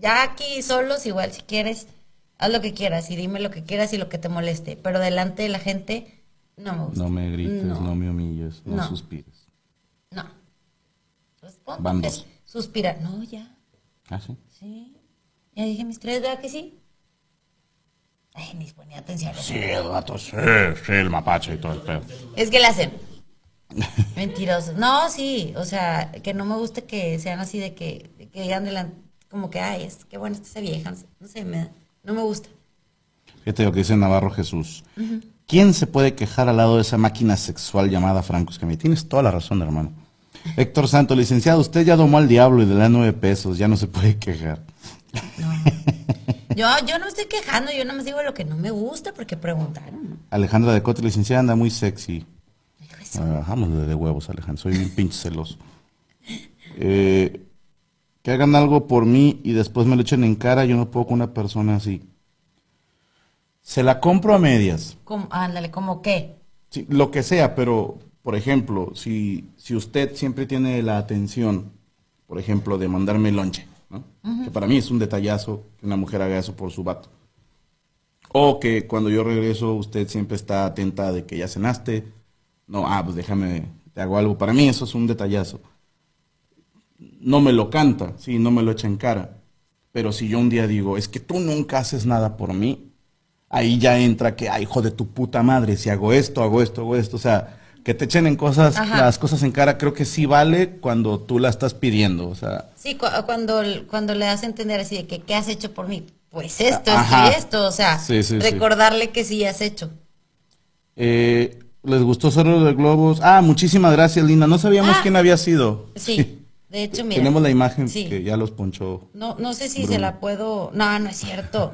Ya aquí solos, igual si quieres, haz lo que quieras y dime lo que quieras y lo que te moleste. Pero delante de la gente, no me gusta. No me grites, no, No. me humilles, no, No. suspires. Van dos. Suspira. No, ya. ¿Ah, sí? Sí. Ya dije mis tres, ¿verdad que sí? Ay, ni ponía atención. Sí, el gato, sí, sí, el mapache y todo el pedo. Es que le hacen. Mentirosos. No, sí. O sea, que no me gusta que sean así de que, de que digan delante, como que, ay, es que bueno, esta vieja. No sé, no sé, me da- no me gusta. Fíjate lo que dice Navarro Jesús. ¿Quién se puede quejar al lado de esa máquina sexual llamada Franco Escamilla? Tienes toda la razón, hermano. Héctor Santo, licenciado, usted ya domó al diablo y le da nueve pesos, ya no se puede quejar. Yo, yo no me estoy quejando, yo nada más digo lo que no me gusta porque preguntaron. Alejandra de Cote, licenciada, anda muy sexy. Eso. Ah, Bajámosle de huevos, Alejandro. Soy un pinche celoso. Eh, que hagan algo por mí y después me lo echen en cara. Yo no puedo con una persona así. Se la compro a medias. Ándale, como qué. Sí, lo que sea, pero, por ejemplo, si, si usted siempre tiene la atención, por ejemplo, de mandarme lonche, ¿no? que para mí es un detallazo que una mujer haga eso por su vato. O que cuando yo regreso usted siempre está atenta de que ya cenaste. No, ah, pues déjame, te hago algo. Para mí eso es un detallazo. No me lo canta, sí, no me lo echa en cara. Pero si yo un día digo, es que tú nunca haces nada por mí, ahí ya entra que, ay, hijo de tu puta madre, si hago esto, hago esto, hago esto. O sea, que te echen en cosas, Ajá. las cosas en cara, creo que sí vale cuando tú la estás pidiendo. O sea, Sí, cu- cuando, cuando le das a entender así de que, ¿qué has hecho por mí? Pues esto, esto Ajá. y esto. O sea, Sí, sí, sí. recordarle que sí has hecho. eh, ¿les gustó solo de globos? Ah, muchísimas gracias, Linda. No sabíamos Ah. quién había sido. Sí. De hecho, mira. Tenemos la imagen Sí. que ya los ponchó. No, no sé si Bruno. se la puedo. No, no es cierto.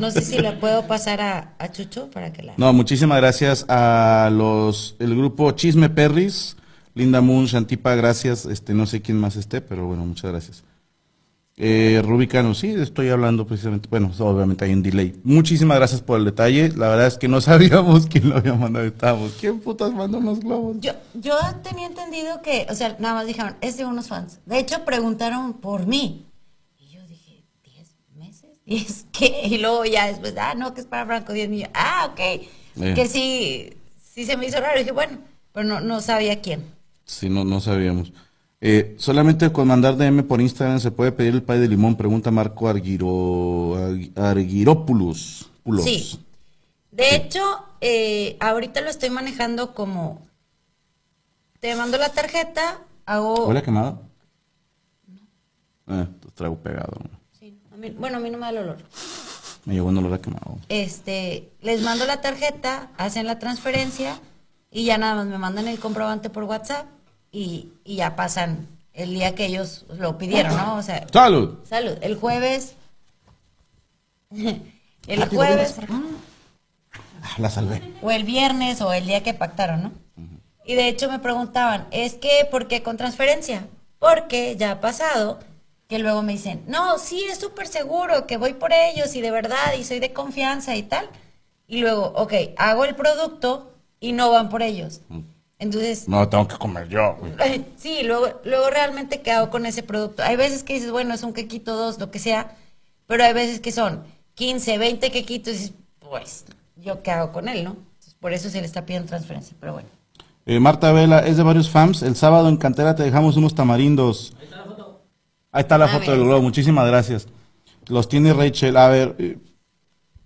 No sé si la puedo pasar a, a Chucho para que la. No, muchísimas gracias a los el grupo Chisme Perris, Linda Moon, Shantipa, gracias. Este, no sé quién más esté, pero bueno, muchas gracias. Eh, Rubicano, sí, estoy hablando precisamente. Bueno, obviamente hay un delay. Muchísimas gracias por el detalle. La verdad es que no sabíamos quién lo había mandado. Estábamos, ¿quién putas mandó los globos? Yo, yo tenía entendido que, o sea, nada más dijeron, es de unos fans. De hecho, preguntaron por mí. Y yo dije, ¿10 meses? ¿10 qué? Y luego ya después, ah, no, que es para Franco, 10 millones. Ah, ok. Eh. Que sí, sí se me hizo raro. Y dije, bueno, pero no, no sabía quién. Sí, no, no sabíamos. Eh, solamente con mandar DM por Instagram se puede pedir el pay de limón, pregunta Marco Arguiro, Argi- Arguiropoulos. Pulos. Sí. De hecho, eh, ahorita lo estoy manejando como, te mando la tarjeta, hago... ¿Huele quemado? Eh, te traigo pegado. Sí, a mí- bueno, a mí no me da el olor. Me llegó un olor a quemado. este, les mando la tarjeta, hacen la transferencia y ya nada más me mandan el comprobante por WhatsApp y, y ya pasan el día que ellos lo pidieron, ¿no? O sea, ¡Salud! salud, el jueves, el jueves Ah, La salvé. o el viernes o el día que pactaron, ¿no? Y de hecho me preguntaban, es que, ¿por qué con transferencia? Porque ya ha pasado que luego me dicen, no, sí, es súper seguro que voy por ellos y de verdad y soy de confianza y tal. Y luego, ok, hago el producto y no van por ellos. Entonces, No, tengo que comer yo. güey. sí, luego, luego realmente qué hago con ese producto. Hay veces que dices, bueno, es un quequito, dos, lo que sea, pero hay veces que son 15, 20 quequitos y dices, pues, ¿yo qué hago con él, no? Entonces, por eso se le está pidiendo transferencia, pero bueno. Eh, Marta Vela es de varios fans. El sábado en Cantera te dejamos unos tamarindos. Ahí está la foto. Ahí está la Ah, foto mira, del globo. Muchísimas gracias. Los tiene Rachel. A ver, eh,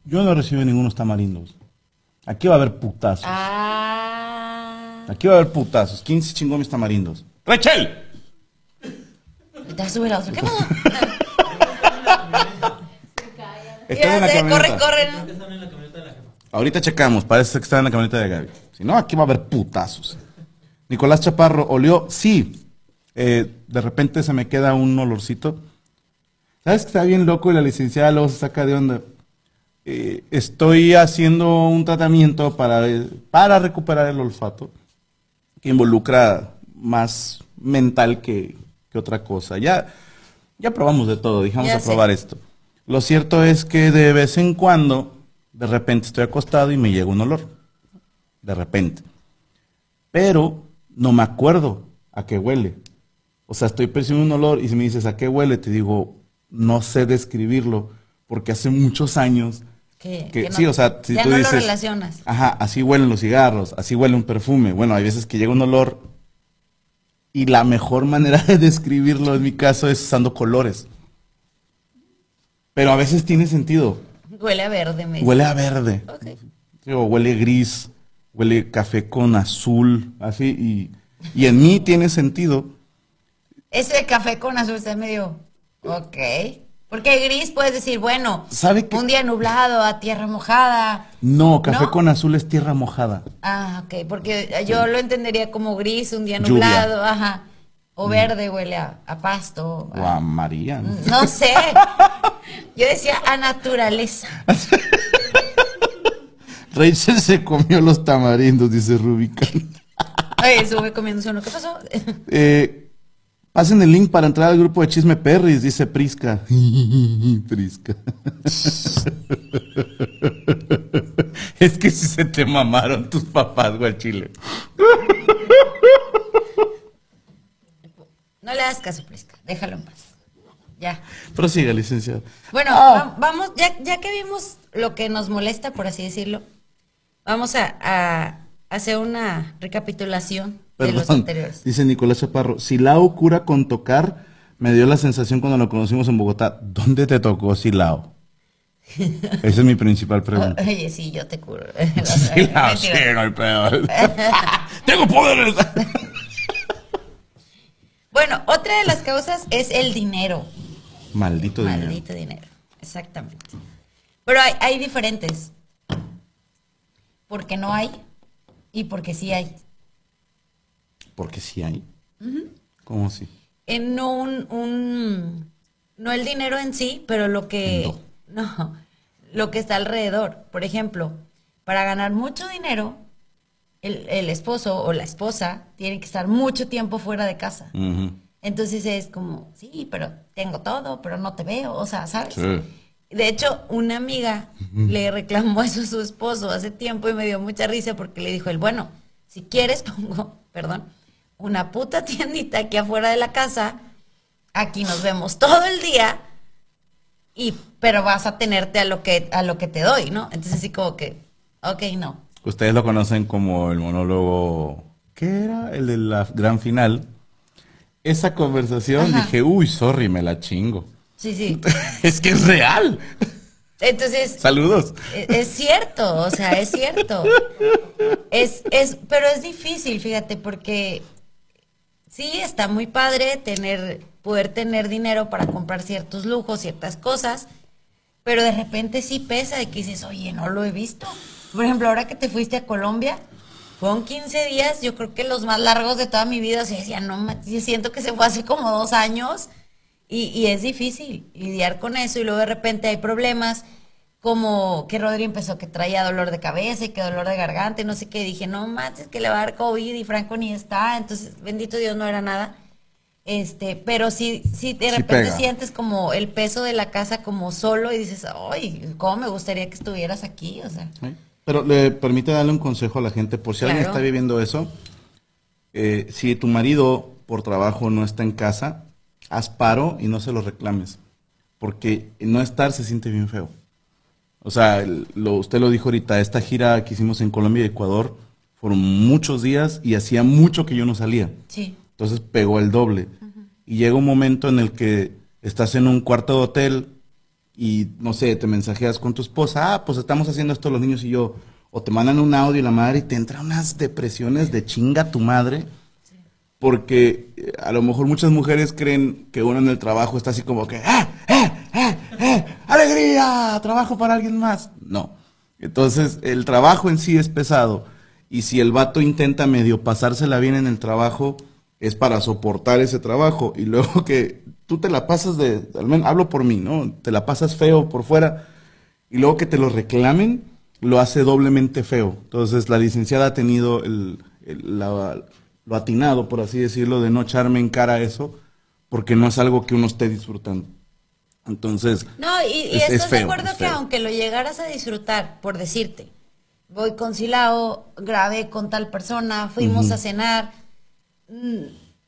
yo no recibo ningunos tamarindos. Aquí va a haber putazos. Ah. Aquí va a haber putazos. ¿Quién se chingó mis tamarindos? ¡Rachel! Ya sube la otra. ¿Qué pasó? Está en la corre, camioneta. corre. ¿no? Ahorita checamos, parece que está en la camioneta de Gaby. Si no, aquí va a haber putazos. Nicolás Chaparro, olió, sí. Eh, de repente se me queda un olorcito. ¿Sabes que está bien loco y la licenciada luego se saca de onda? Eh, estoy haciendo un tratamiento para, para recuperar el olfato. Que involucra más mental que, que otra cosa. Ya, ya probamos de todo, dijamos Ya a probar esto. Lo cierto es que de vez en cuando, de repente estoy acostado y me llega un olor. De repente. Pero no me acuerdo a qué huele. O sea, estoy percibiendo un olor y si me dices a qué huele, te digo, no sé describirlo, porque hace muchos años Que, que, que no- sí, o sea, si ya tú no dices, lo relacionas. ajá, así huelen los cigarros, así huele un perfume. Bueno, hay veces que llega un olor y la mejor manera de describirlo en mi caso es usando colores. Pero a veces tiene sentido. Huele a verde, me dice. Huele a verde. Ok. Sí, o huele gris, huele café con azul, así, y, y en mí tiene sentido. Ese café con azul está medio. Ok. Porque gris puedes decir, bueno, un día nublado, a tierra mojada. No, café ¿No? con azul es tierra mojada. Ah, ok. Porque yo lo entendería como gris, un día Lluvia. Mm. nublado, ajá. O verde huele a, a pasto. O a María. ¿no? No sé. Yo decía a naturaleza. Rachel se comió los tamarindos, dice Rubicán. Oye, sube comiéndose uno. ¿Qué pasó? Eh, pasen el link para entrar al grupo de Chisme Perris, dice Prisca. Prisca. es que si se te mamaron tus papás, güey, chile. No le hagas caso, Prisca. Déjalo en paz. Ya. Prosiga, licenciado. Bueno, Ah. va- vamos, ya, ya que vimos lo que nos molesta, por así decirlo, vamos a, a hacer una recapitulación Perdón, anteriores. dice Nicolás Chaparro. Silao cura con tocar. Me dio la sensación cuando lo conocimos en Bogotá. ¿Dónde te tocó Silao? Esa es mi principal pregunta. Oye, sí, yo te curo. Silao, sí, no hay pedo. Tengo poderes. Bueno, otra de las causas es el dinero. Maldito dinero. Maldito dinero. Exactamente. Pero hay, hay diferentes. Porque no hay y porque sí hay. Porque sí hay. ¿Cómo así? En no un, un- no el dinero en sí, pero lo que no. lo que está alrededor. Por ejemplo, para ganar mucho dinero, el, el esposo o la esposa tiene que estar mucho tiempo fuera de casa. Entonces es como, sí, pero tengo todo, pero no te veo, o sea, ¿sabes? Sí. De hecho, una amiga le reclamó eso a su esposo hace tiempo y me dio mucha risa porque le dijo él, bueno, si quieres pongo, perdón, una puta tiendita aquí afuera de la casa, aquí nos vemos todo el día y pero vas a tenerte a lo que a lo que te doy, ¿no? Entonces así como que, ok, no. Ustedes lo conocen como el monólogo. ¿Qué era? El de la gran final. Esa conversación Ajá. dije, uy, sorry, me la chingo. Sí, sí. es que es real. Entonces, Saludos. Es, es cierto, o sea, es cierto. Es, es, pero es difícil, fíjate, porque sí está muy padre tener, poder tener dinero para comprar ciertos lujos, ciertas cosas, pero de repente sí pesa de que dices, oye, no lo he visto. Por ejemplo, ahora que te fuiste a Colombia, fueron 15 días, yo creo que los más largos de toda mi vida, o sea, decía, no, siento que se fue hace como dos años y es difícil lidiar con eso y luego de repente hay problemas como que Rodri empezó que traía dolor de cabeza y que dolor de garganta y no sé qué, dije, no manches que le va a dar COVID y Franco ni está, entonces bendito Dios no era nada. Este, pero sí, sí de Sí repente pega. sientes como el peso de la casa como solo y dices, ay, cómo me gustaría que estuvieras aquí, o sea. ¿Sí? Pero le permite darle un consejo a la gente, por si alguien está viviendo eso. eh, si tu marido por trabajo no está en casa, haz paro y no se lo reclames. Porque no estar se siente bien feo. O sea, lo, usted lo dijo ahorita, esta gira que hicimos en Colombia y Ecuador fueron muchos días y hacía mucho que yo no salía. Sí. Entonces pegó el doble. Y llega un momento en el que estás en un cuarto de hotel y, no sé, te mensajeas con tu esposa, ah, pues estamos haciendo esto los niños y yo, o te mandan un audio y la madre y te entran unas depresiones de chinga tu madre, porque eh, a lo mejor muchas mujeres creen que uno en el trabajo está así como que, ¡eh, eh, eh, eh! Trabajo para alguien más. No. Entonces, el trabajo en sí es pesado. Y si el vato intenta medio pasársela bien en el trabajo, es para soportar ese trabajo. Y luego que tú te la pasas de, al menos hablo por mí, ¿no? Te la pasas feo por fuera. Y luego que te lo reclamen, lo hace doblemente feo. Entonces, la licenciada ha tenido el, lo atinado, por así decirlo, de no echarme en cara eso, porque no es algo que uno esté disfrutando. Entonces, No, y, y es- es estás de acuerdo es que aunque lo llegaras a disfrutar, por decirte, voy con Silao, grabé con tal persona, fuimos a cenar, mm,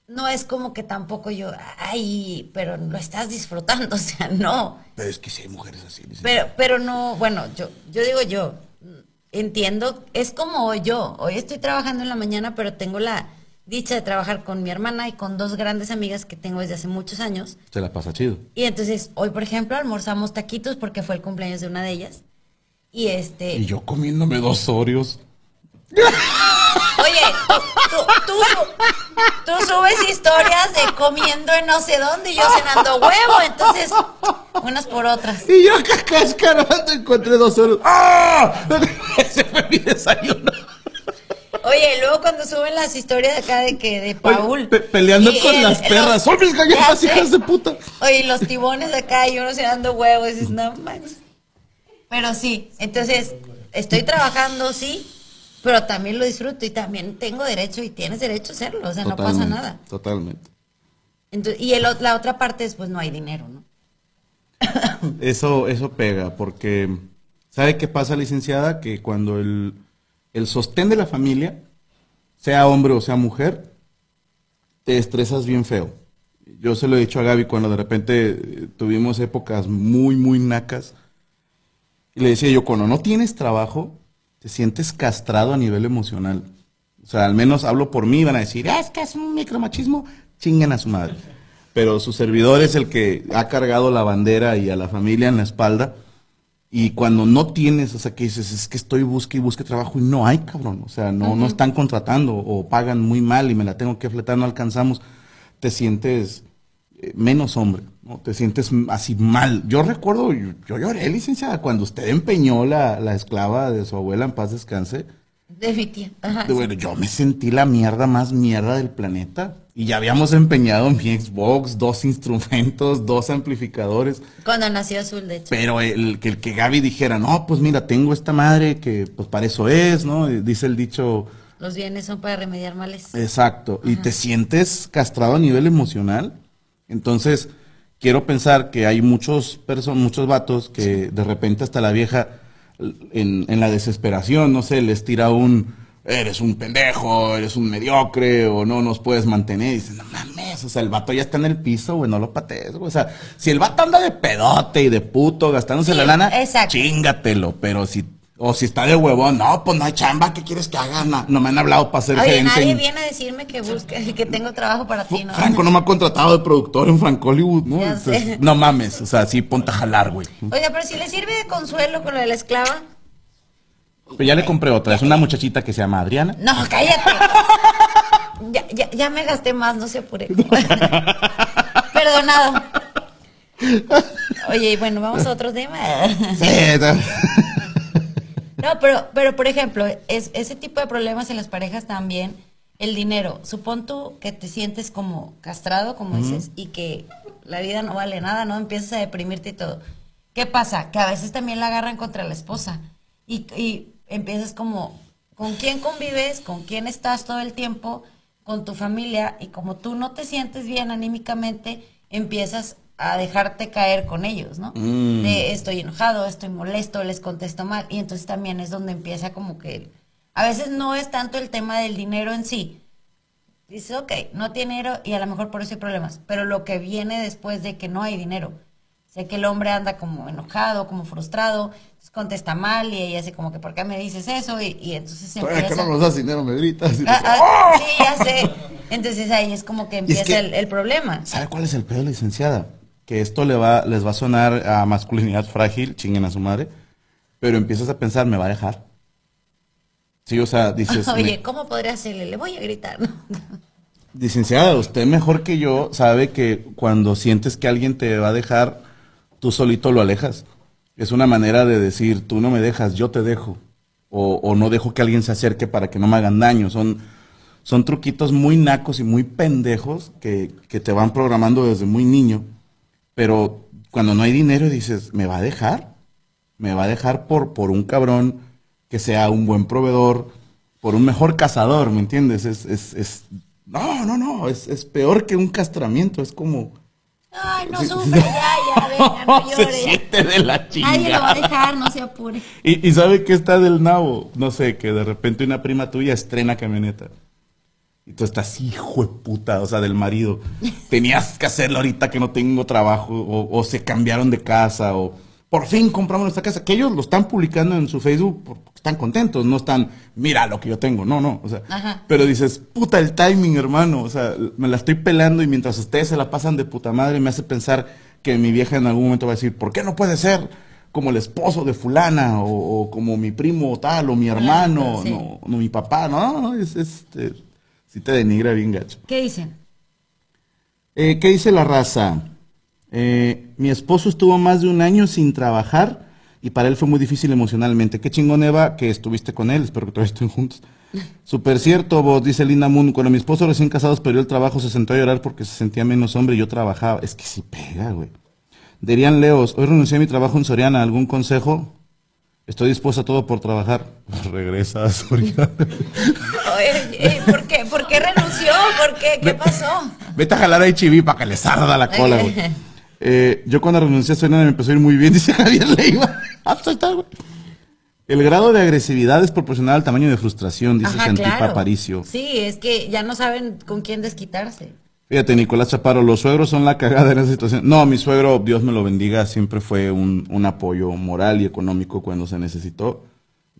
no es como que tampoco yo, ay, pero lo estás disfrutando, o sea, no. pero es que si hay mujeres así. Pero, pero no, bueno, yo, yo digo yo, entiendo, es como hoy yo, hoy estoy trabajando en la mañana, pero tengo la dicha de trabajar con mi hermana y con dos grandes amigas que tengo desde hace muchos años. Se la pasa chido. Y entonces, hoy, por ejemplo, almorzamos taquitos porque fue el cumpleaños de una de ellas. Y este. Y yo comiéndome dos Oreos. Oye, tú, tú- tú su- tú subes historias de comiendo en no sé dónde y yo cenando huevo. Entonces, unas por otras. Y yo cascarando encontré dos Oreos. ¡Ah! Ese fue mi desayuno. Oye, luego cuando suben las historias acá de que de Oye, Paul. pe- peleando y con el- las perras. ¡Son mis galletas, hijas de puta! Oye, los tibones acá y uno cenando huevos. Y dices, no manches. Pero sí, entonces, estoy trabajando, sí, pero también lo disfruto y también tengo derecho y tienes derecho a hacerlo, o sea, no pasa nada. Totalmente. Entonces, y el, la otra parte es, pues no hay dinero, ¿no? Eso, eso pega, porque ¿sabe qué pasa, licenciada? Que cuando el, el sostén de la familia, sea hombre o sea mujer, te estresas bien feo. Yo se lo he dicho a Gaby cuando de repente eh, tuvimos épocas muy, muy nacas. Y le decía yo, cuando no tienes trabajo, te sientes castrado a nivel emocional. O sea, al menos hablo por mí, van a decir, "Ah, es que es un micromachismo, chinguen a su madre. Pero su servidor es el que ha cargado la bandera y a la familia en la espalda. Y cuando no tienes, o sea, que dices, es que estoy busque y busque trabajo y no hay, cabrón. O sea, no, no están contratando o pagan muy mal y me la tengo que fletar, no alcanzamos. Te sientes eh, menos hombre, ¿no? Te sientes así mal. Yo recuerdo, yo, yo lloré, licenciada, cuando usted empeñó la, la esclava de su abuela en paz descanse. De mi tía. Ajá, Bueno, yo me sentí la mierda más mierda del planeta. Y ya habíamos empeñado mi Xbox dos instrumentos, dos amplificadores. Cuando nació Azul, de hecho. Pero el que, el que Gaby dijera, no, pues mira, tengo esta madre que pues para eso es, ¿no? Y Dice el dicho, Los bienes son para remediar males. exacto. Y te sientes castrado a nivel emocional. Entonces, quiero pensar que hay muchos muchos vatos que de repente hasta la vieja, en, en la desesperación, no sé, les tira un, eres un pendejo, eres un mediocre, o no nos puedes mantener. Y dicen, no mames, o sea, el vato ya está en el piso, güey, no lo patees, güey. O sea, si el vato anda de pedote y de puto, gastándose Sí, la lana, exacto. chingatelo. Pero si, o si está de huevón, no, pues no hay chamba, ¿qué quieres que haga? No, no me han hablado para ser Oye, gerente. nadie en- viene a decirme que busque, que tengo trabajo para ti, ¿no? Franco no me ha contratado de productor en Franco Hollywood, ¿no? Entonces, no mames, o sea, sí, ponte a jalar, güey. Oiga, pero si le sirve de consuelo con lo de la esclava. Pero ya le compré otra, es una muchachita que se llama Adriana. No, cállate. Ya, ya, ya me gasté más, no se apure. Perdonado. Oye, bueno, vamos a otro tema. Sí, No, pero, pero por ejemplo, es, ese tipo de problemas en las parejas también, el dinero. Supón tú que te sientes como castrado, como dices, y que la vida no vale nada, ¿no? Empiezas a deprimirte y todo. ¿Qué pasa? Que a veces también la agarran contra la esposa. Y, y empiezas como, ¿con quién convives? ¿Con quién estás todo el tiempo? Con tu familia. Y como tú no te sientes bien anímicamente, empiezas a dejarte caer con ellos, ¿no? Mm. De estoy enojado, estoy molesto, les contesto mal. Y entonces también es donde empieza como que... a veces no es tanto el tema del dinero en sí. Dice, ok, no tiene dinero y a lo mejor por eso hay problemas. Pero lo que viene después de que no hay dinero. Sé que el hombre anda como enojado, como frustrado, entonces contesta mal y ella hace como que, ¿por qué me dices eso? Y, y entonces se Todavía que empieza... no nos das dinero, me gritas. y Ah, dices, ah, sí, ya sé. Entonces ahí es como que es empieza que- el, el problema. ¿Sabe cuál es el pedo, licenciada? Que esto le va, les va a sonar a masculinidad frágil, chinguen a su madre, pero empiezas a pensar, ¿me va a dejar? Sí, o sea, dices, Oye, me- ¿cómo podría hacerle? Le voy a gritar, licenciada, usted mejor que yo sabe que cuando sientes que alguien te va a dejar, tú solito lo alejas. Es una manera de decir, tú no me dejas, yo te dejo. O, o no dejo que alguien se acerque para que no me hagan daño. Son, son truquitos muy nacos y muy pendejos que, que te van programando desde muy niño. Pero cuando no hay dinero dices, ¿me va a dejar? ¿Me va a dejar por, por un cabrón que sea un buen proveedor, por un mejor cazador, ¿me entiendes? Es, es, es No, no, no, es, es peor que un castramiento, es como... Ay, no sufre, ya, ya, venga, no se llore. ya. siente de la Nadie lo va a chingada. dejar, no se apure. Y, y sabe que está del nabo, no sé, que de repente una prima tuya estrena camioneta. Y tú estás, hijo de puta, o sea, del marido. Tenías que hacerlo ahorita que no tengo trabajo, o, o se cambiaron de casa, o por fin compramos nuestra casa. Que ellos lo están publicando en su Facebook porque están contentos, no están, mira lo que yo tengo, no, no. O sea, Ajá. pero dices, puta, el timing, hermano. O sea, me la estoy pelando y mientras ustedes se la pasan de puta madre, me hace pensar que mi vieja en algún momento va a decir, ¿por qué no puede ser como el esposo de fulana o, o como mi primo tal o mi hermano, sí. no, no mi papá? No, no, es, es, eh, sí te denigra bien gacho. ¿Qué dicen? Eh, ¿Qué dice la raza? Eh, mi esposo estuvo más de un año sin trabajar y para él fue muy difícil emocionalmente. Qué chingón, Eva, que estuviste con él. Espero que todavía estén juntos. Súper cierto, vos, dice Linda Moon. Cuando mi esposo recién casados perdió el trabajo, se sentó a llorar porque se sentía menos hombre y yo trabajaba. Es que sí pega, güey. Dirían Leos, hoy renuncié a mi trabajo en Soriana. ¿Algún consejo? Estoy dispuesto a todo por trabajar. Regresa a Soriana. Oye, eh, ¿por, qué? ¿Por qué renunció? ¿Por qué? ¿Qué pasó? Vete a jalar a HB para que les arda la cola, güey. Eh, yo cuando renuncié a Soriana me empezó a ir muy bien, dice Javier Leiva. Ah, pues. El grado de agresividad es proporcional al tamaño de frustración, dice Ajá, Santipa claro. Aparicio. Sí, es que ya no saben con quién desquitarse. Fíjate, Nicolás Chaparro, los suegros son la cagada en esa situación. No, mi suegro, Dios me lo bendiga, siempre fue un, un apoyo moral y económico cuando se necesitó.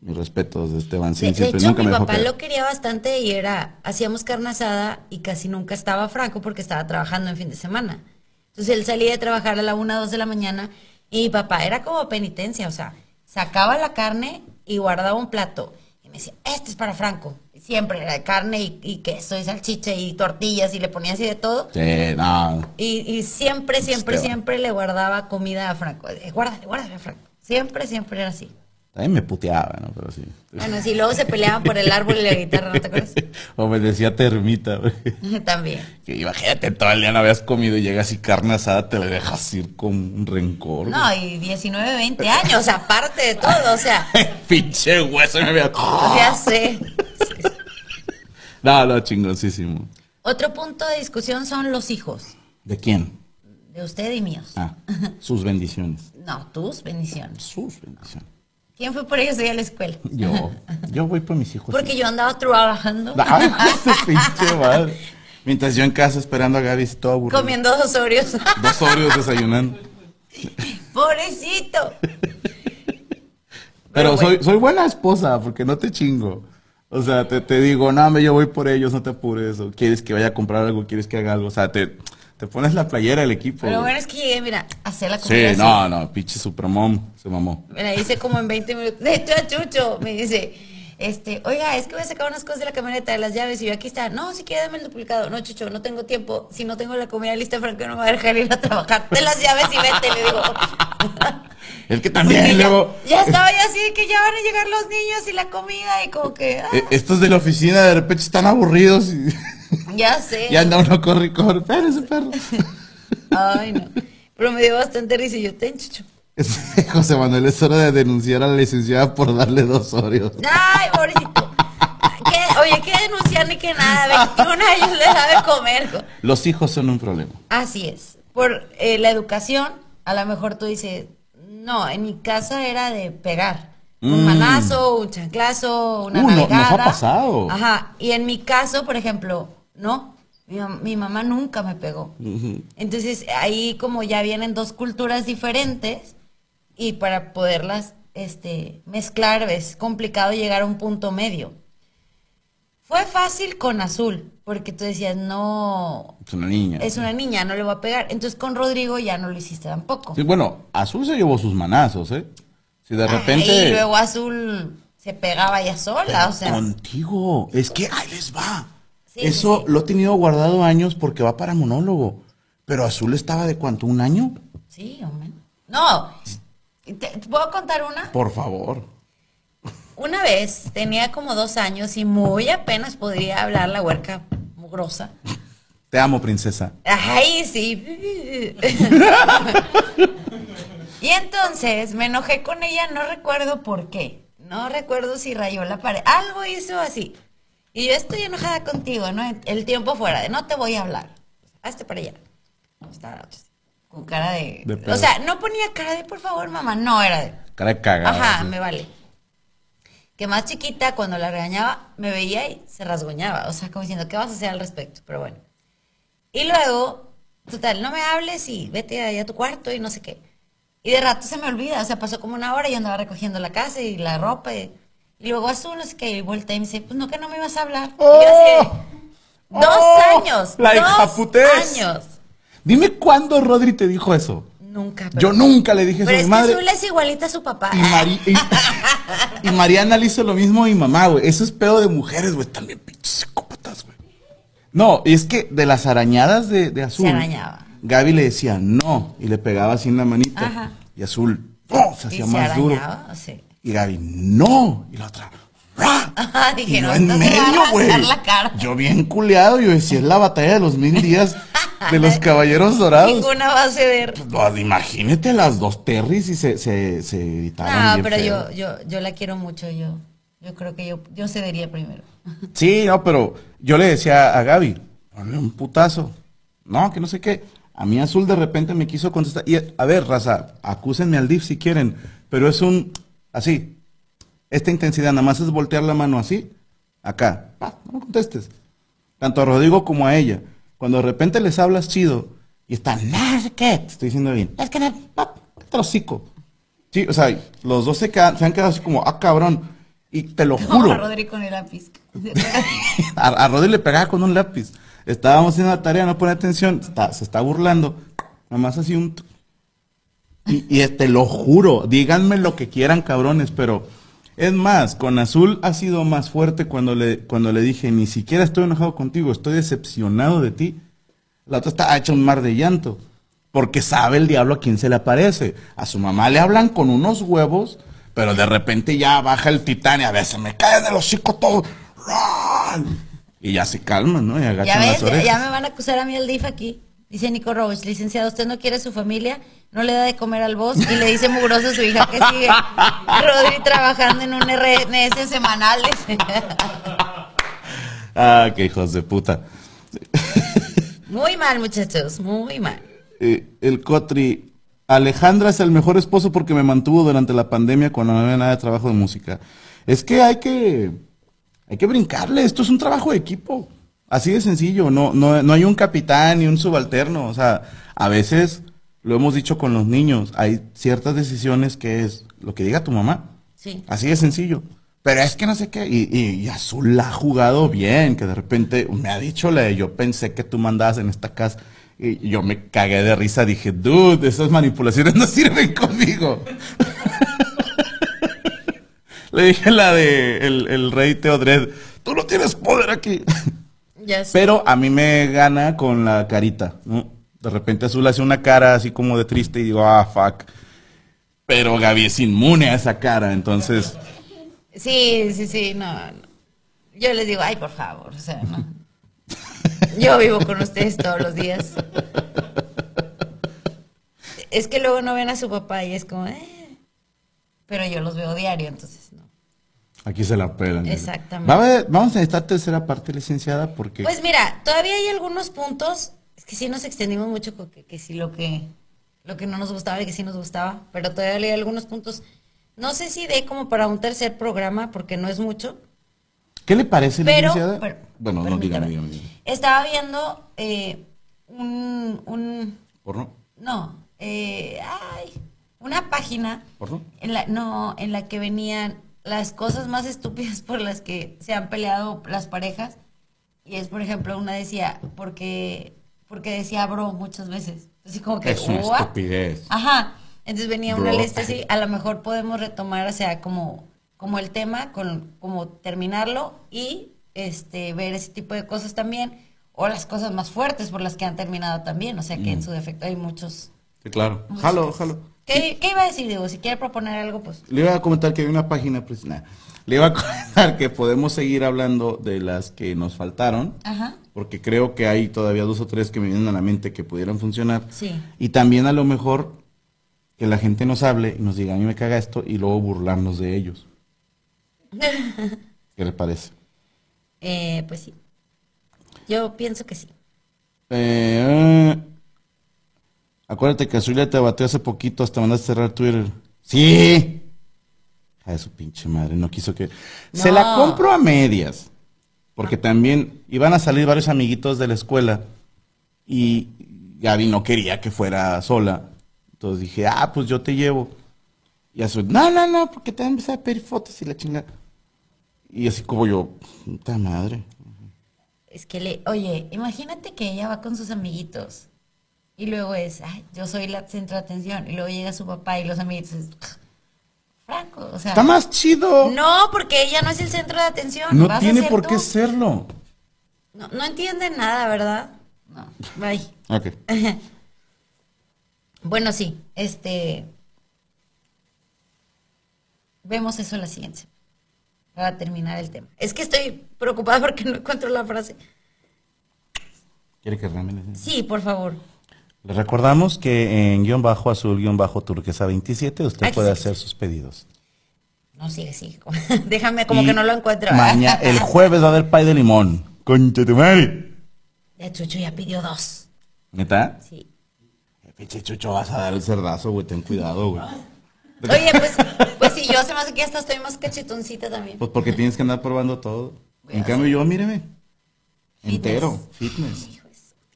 Mis respetos de Esteban, sí, De, de hecho, nunca mi me papá lo quería bastante y era, hacíamos carne asada y casi nunca estaba Franco porque estaba trabajando en fin de semana. Entonces él salía de trabajar a la una, dos de la mañana y mi papá era como penitencia, o sea, sacaba la carne y guardaba un plato y me decía, este es para Franco. Siempre era de carne y, y queso y salchicha y tortillas y le ponía así de todo. Sí, no. Y, y siempre, siempre, Esteban. siempre le guardaba comida a Franco. Eh, Guárdale, guárdale a Franco. Siempre, siempre era así. También me puteaba, ¿no? Pero sí. Bueno, si luego se peleaban por el árbol y la guitarra, ¿no te acuerdas? o me decía termita, güey. También. Que imagínate, todo el día no habías comido y llegas y carne asada te la dejas ir con un rencor. No, y 19, 20 años, aparte de todo, o sea. Pinche hueso me había... ya sé. No, no, chingoncísimo. Otro punto de discusión son los hijos, ¿De quién? de usted y míos. Ah, sus bendiciones. No, tus bendiciones. Sus bendiciones. ¿Quién fue por ellos hoy a la escuela? Yo, yo voy por mis hijos. Porque yo andaba trabajando, Ay, ese pinche madre. Mientras yo en casa esperando a Gaby, todo aburrido. comiendo dos Oreos. Dos Oreos desayunando. Pobrecito. Pero bueno. soy, soy buena esposa, porque no te chingo. O sea, te, te digo, no, me yo voy por ellos, no te apures. O quieres que vaya a comprar algo, quieres que haga algo. O sea, te, te pones la playera del equipo. Pero bueno es que llegué, mira, a hacer la comida. Sí, así. no, no, pinche supermom, se mamó. Me la hice como en 20 minutos. De hecho, a Chucho me dice, este, oiga, es que voy a sacar unas cosas de la camioneta, de las llaves, y yo aquí está. No, si quiere dame el duplicado. No, Chucho, no tengo tiempo. Si no tengo la comida lista, Franco no me va a dejar ir a trabajar. De las llaves y vete, le digo. Es que también ya, luego... ya estaba yo así que ya van a llegar los niños y la comida y como que, ah, eh, Estos de la oficina de repente están aburridos y, ya sé. y anda uno corre y corre. Espérese, perro. Ay, no. Pero me dio bastante risa y yo, ten, Chucho. José Manuel, es hora de denunciar a la licenciada por darle dos Oreos. Ay, pobrecito. ¿Qué? Oye, ¿qué denunciar ni que nada? 21 años le da de comer. Los hijos son un problema. Así es. Por eh, la educación, a lo mejor tú dices, no, en mi casa era de pegar. Un Mm. manazo, un chanclazo, una Uh, no- nos ha navegada. pasado. Ajá. Y en mi caso, por ejemplo, no. Mi mamá nunca me pegó. Entonces, ahí como ya vienen dos culturas diferentes y para poderlas este, mezclar es complicado llegar a un punto medio. Fue fácil con Azul, porque tú decías, no, Es una niña. es una niña, no le voy a pegar. Entonces con Rodrigo ya no lo hiciste tampoco. Sí, bueno, Azul se llevó sus manazos, ¿eh? Si de repente... Y luego Azul se pegaba ya sola, o sea. Contigo. Es que ahí les va. Sí, Eso sí, sí. lo he tenido guardado años porque va para monólogo. Pero Azul estaba de cuánto, un año? Sí, hombre. No, ¿te, puedo contar una? Por favor. Una vez tenía como dos años y muy apenas podría hablar la huerca mugrosa. Te amo, princesa. Ay, sí. y entonces me enojé con ella, no recuerdo por qué. No recuerdo si rayó la pared. Algo hizo así. Y yo estoy enojada contigo, ¿no? El tiempo fuera de no te voy a hablar. Hazte para allá. Estaba con cara de. O sea, no ponía cara de por favor, mamá. No, era de. Cara de cagada. Ajá, sí. me vale. Que más chiquita, cuando la regañaba, me veía y se rasguñaba. O sea, como diciendo, ¿qué vas a hacer al respecto? Pero bueno. Y luego, total, no me hables y vete allá a tu cuarto y no sé qué. Y de rato se me olvida. O sea, pasó como una hora y yo andaba recogiendo la casa y la ropa. Y, y luego azul, no sé qué. Y volteé y me dice, pues no, que no me ibas a hablar. Y yo así de, dos ¡Oh! años. La dos años. Dime cuándo Rodri te dijo eso. Nunca. Yo nunca le dije eso Pero a es mi que madre. Azul es igualita a su papá. Y, Mari- y- y Mariana le hizo lo mismo a mi mamá, güey. Eso es pedo de mujeres, güey. También pinches psicópatas, güey. No, y es que de las arañadas de, de Azul. Se arañaba. Gaby le decía no. Y le pegaba así en la manita. Ajá. Y Azul, ¡oh! se Y hacía se más duro. arañaba, sí. Y Gaby, no. Y la otra, ¡ra! Ajá, dije, y yo no, en medio, güey. Yo bien culeado. Yo decía, es la batalla de los mil días de los caballeros dorados. Ninguna va a ceder. Pues, imagínate las dos Terrys y se, se, se gritaron. No, bien pero feo. yo, yo, yo la quiero mucho, yo, yo creo que yo, yo cedería primero. Sí, no, pero yo le decía a Gaby, ponle un putazo. No, que no sé qué. A mí Azul de repente me quiso contestar. Y a ver, raza, acúsenme al DIF si quieren, pero es un así. Esta intensidad nada más es voltear la mano así, acá. Pa, no me contestes. Tanto a Rodrigo como a ella. Cuando de repente les hablas chido y están, qué, te estoy diciendo bien. Es que no, hocico. Sí, o sea, los dos se, quedan- se han quedado así como, ah, cabrón. Y te lo juro. a Rodri con el lápiz. A, a Rodri le pegaba con un lápiz. Estábamos haciendo la tarea, no pone atención, está- se está burlando. Nada más así un... Y, y te lo juro, díganme lo que quieran, cabrones, pero... Es más, con Azul ha sido más fuerte cuando le, cuando le dije, ni siquiera estoy enojado contigo, estoy decepcionado de ti. La otra está hecha un mar de llanto, porque sabe el diablo a quién se le aparece. A su mamá le hablan con unos huevos, pero de repente ya baja el titán y a veces me cae del hocico todo. ¡Ran! Y ya se calman, ¿no? Y Ya agachan ves, las ya, orejas. ya me van a acusar a mí el DIF aquí. Dice Nico Roach, licenciado, usted no quiere a su familia, no le da de comer al boss y le dice mugroso a su hija que sigue. Rodri trabajando en un RNS semanal. Ah, qué hijos de puta. Muy mal, muchachos, muy mal. Eh, el Cotri. Alejandra es el mejor esposo porque me mantuvo durante la pandemia cuando no había nada de trabajo de música. Es que hay que, hay que brincarle. Esto es un trabajo de equipo. Así de sencillo. No, no, no hay un capitán ni un subalterno. O sea, a veces lo hemos dicho con los niños. Hay ciertas decisiones que es lo que diga tu mamá. Sí. Así de sencillo. Pero es que no sé qué. Y, y, y Azul la ha jugado bien. Que de repente me ha dicho la de yo pensé que tú mandabas en esta casa. Y yo me cagué de risa. Dije, dude, esas manipulaciones no sirven conmigo. Le dije la de el, el rey Teodred. Tú no tienes poder aquí. Ya sé. Pero a mí me gana con la carita, ¿no? De repente Azul hace una cara así como de triste y digo, ah, fuck. Pero Gaby es inmune a esa cara, entonces... Sí, sí, sí, no, no. Yo les digo, ay, por favor, o sea, no. Yo vivo con ustedes todos los días. Es que luego no ven a su papá y es como, eh. Pero yo los veo diario, entonces no. Aquí se la pelan. Exactamente. Va a haber- vamos a esta tercera parte, licenciada, porque... Pues mira, todavía hay algunos puntos, es que sí nos extendimos mucho que, que sí lo que, lo que no nos gustaba y que sí nos gustaba, pero todavía hay algunos puntos. No sé si de como para un tercer programa, porque no es mucho, ¿Qué le parece, Pero, licenciada? pero- bueno, no, dígame, dígame. Estaba viendo eh, un, un, ¿Porno? no, eh, ay, una página ¿Porno? en la, no, en la que venían las cosas más estúpidas por las que se han peleado las parejas. Y es, por ejemplo, una decía, porque, porque decía bro muchas veces. Así como que, Es una "What?". estupidez. Ajá. Entonces venía una lista así, a lo mejor podemos retomar, o sea, como, como el tema, con, como terminarlo y este ver ese tipo de cosas también, o las cosas más fuertes por las que han terminado también, o sea que en su defecto hay muchos. Sí, claro. muchos Jalo, casos. jalo. ¿Qué, ¿Qué iba a decir, Diego? Si quiere proponer algo, pues. Le iba a comentar que hay una página, pues nada. Le iba a comentar que podemos seguir hablando de las que nos faltaron. Ajá. porque creo que hay todavía dos o tres que me vienen a la mente que pudieran funcionar. Sí. Y también a lo mejor que la gente nos hable y nos diga, a mí me caga esto, y luego burlarnos de ellos. ¿Qué le parece? Eh, pues sí. Yo pienso que sí. Eh, acuérdate que Azulia te batió hace poquito hasta mandaste cerrar Twitter. Sí. De su pinche madre, no quiso que... Se la compro a medias. Porque también iban a salir varios amiguitos de la escuela y Gaby no quería que fuera sola. Entonces dije, ah, pues yo te llevo. Y así, no, no, no, porque te van a empezar a pedir fotos y la chinga. Y así como yo, puta madre. Es que le, oye, imagínate que ella va con sus amiguitos y luego es, ay, yo soy la centro de atención y luego llega su papá y los amiguitos, es, Franco, o sea, Está más chido. no, porque ella no es el centro de atención. No vas tiene por tú. qué serlo. No, no entienden nada, ¿verdad? No, bye. Ok. Bueno, sí, este. Vemos eso en la siguiente. semana, Para terminar el tema. Es que estoy preocupada porque no encuentro la frase. ¿Quiere que realmente? Sí, por favor. Le recordamos que en guion bajo azul, guion bajo turquesa 27, usted Aquí puede sí. hacer sus pedidos. No, sigue, sigue. Déjame como Y que no lo encuentro. Mañana, el jueves va a haber pay de limón. Concha tu madre. Ya Chucho ya pidió dos. ¿Neta? Sí. Eh, Pinche chucho, vas a dar el cerdazo, güey. Ten cuidado, güey. Oye, pues, pues si yo se me hace que hasta estoy más cachetoncita también. Pues porque tienes que andar probando todo. Voy En cambio, yo, míreme. Fitness. Entero, fitness. De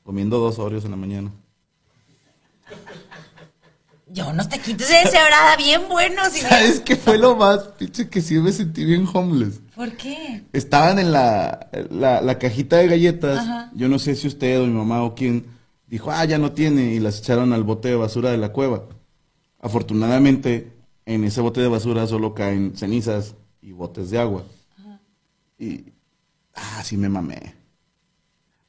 Comiendo dos Oreos en la mañana. Yo unos taquitos de cebrada bien buenos. Y ¿Sabes qué fue lo más, pinche, que sí me sentí bien homeless? ¿Por qué? Estaban en la, la, la cajita de galletas. Ajá. Yo no sé si usted o mi mamá o quién dijo, ah, ya no tiene, y las echaron al bote de basura de la cueva. Afortunadamente, en ese bote de basura solo caen cenizas y botes de agua. Y, ah, sí me mamé.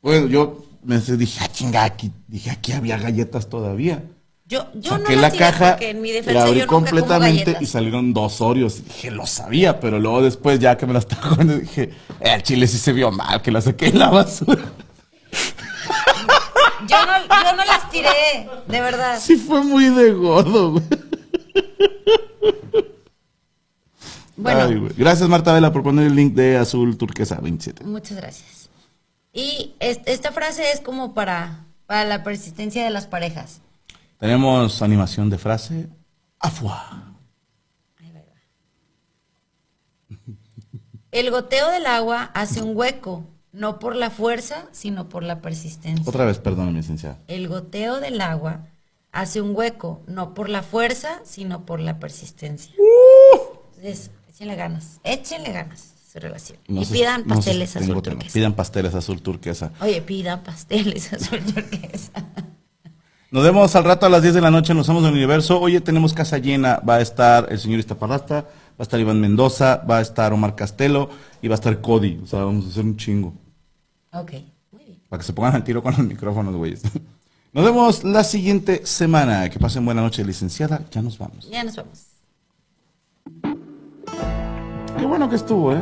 Bueno, yo me dije, ah, chinga, aquí, dije, aquí había galletas todavía. Yo, yo Saqué no la caja, en mi la defensa abrí yo nunca completamente y salieron dos Oreos. Y dije, lo sabía, pero luego después, ya que me las comiendo, dije, eh, el chile sí se vio mal, que la saqué en la basura. Yo no, yo no las tiré, de verdad. Sí fue muy de gordo, güey. Bueno, Ay, güey. Gracias, Marta Vela, por poner el link de Azul Turquesa 27. muchas gracias. Y es- esta frase es como para, para la persistencia de las parejas. Tenemos animación de frase. Afua. El goteo del agua hace un hueco, no por la fuerza, sino por la persistencia. Otra vez, perdón, licenciada. El goteo del agua hace un hueco, no por la fuerza, sino por la persistencia. Entonces, échenle ganas, échenle ganas a su relación. No y sé- pidan no pasteles tengo azul turquesa. Pidan pasteles azul turquesa. Oye, pidan pasteles azul turquesa. Nos vemos al rato a las 10 de la noche en Los Amos del Universo. Oye, tenemos casa llena. Va a estar el señor Iztaparrasta, va a estar Iván Mendoza, va a estar Omar Castelo y va a estar Cody. O sea, vamos a hacer un chingo. ok, muy bien. Para que se pongan al tiro con los micrófonos, güeyes. Nos vemos la siguiente semana. Que pasen buena noche, licenciada. Ya nos vamos. Ya nos vamos. Qué bueno que estuvo, ¿eh?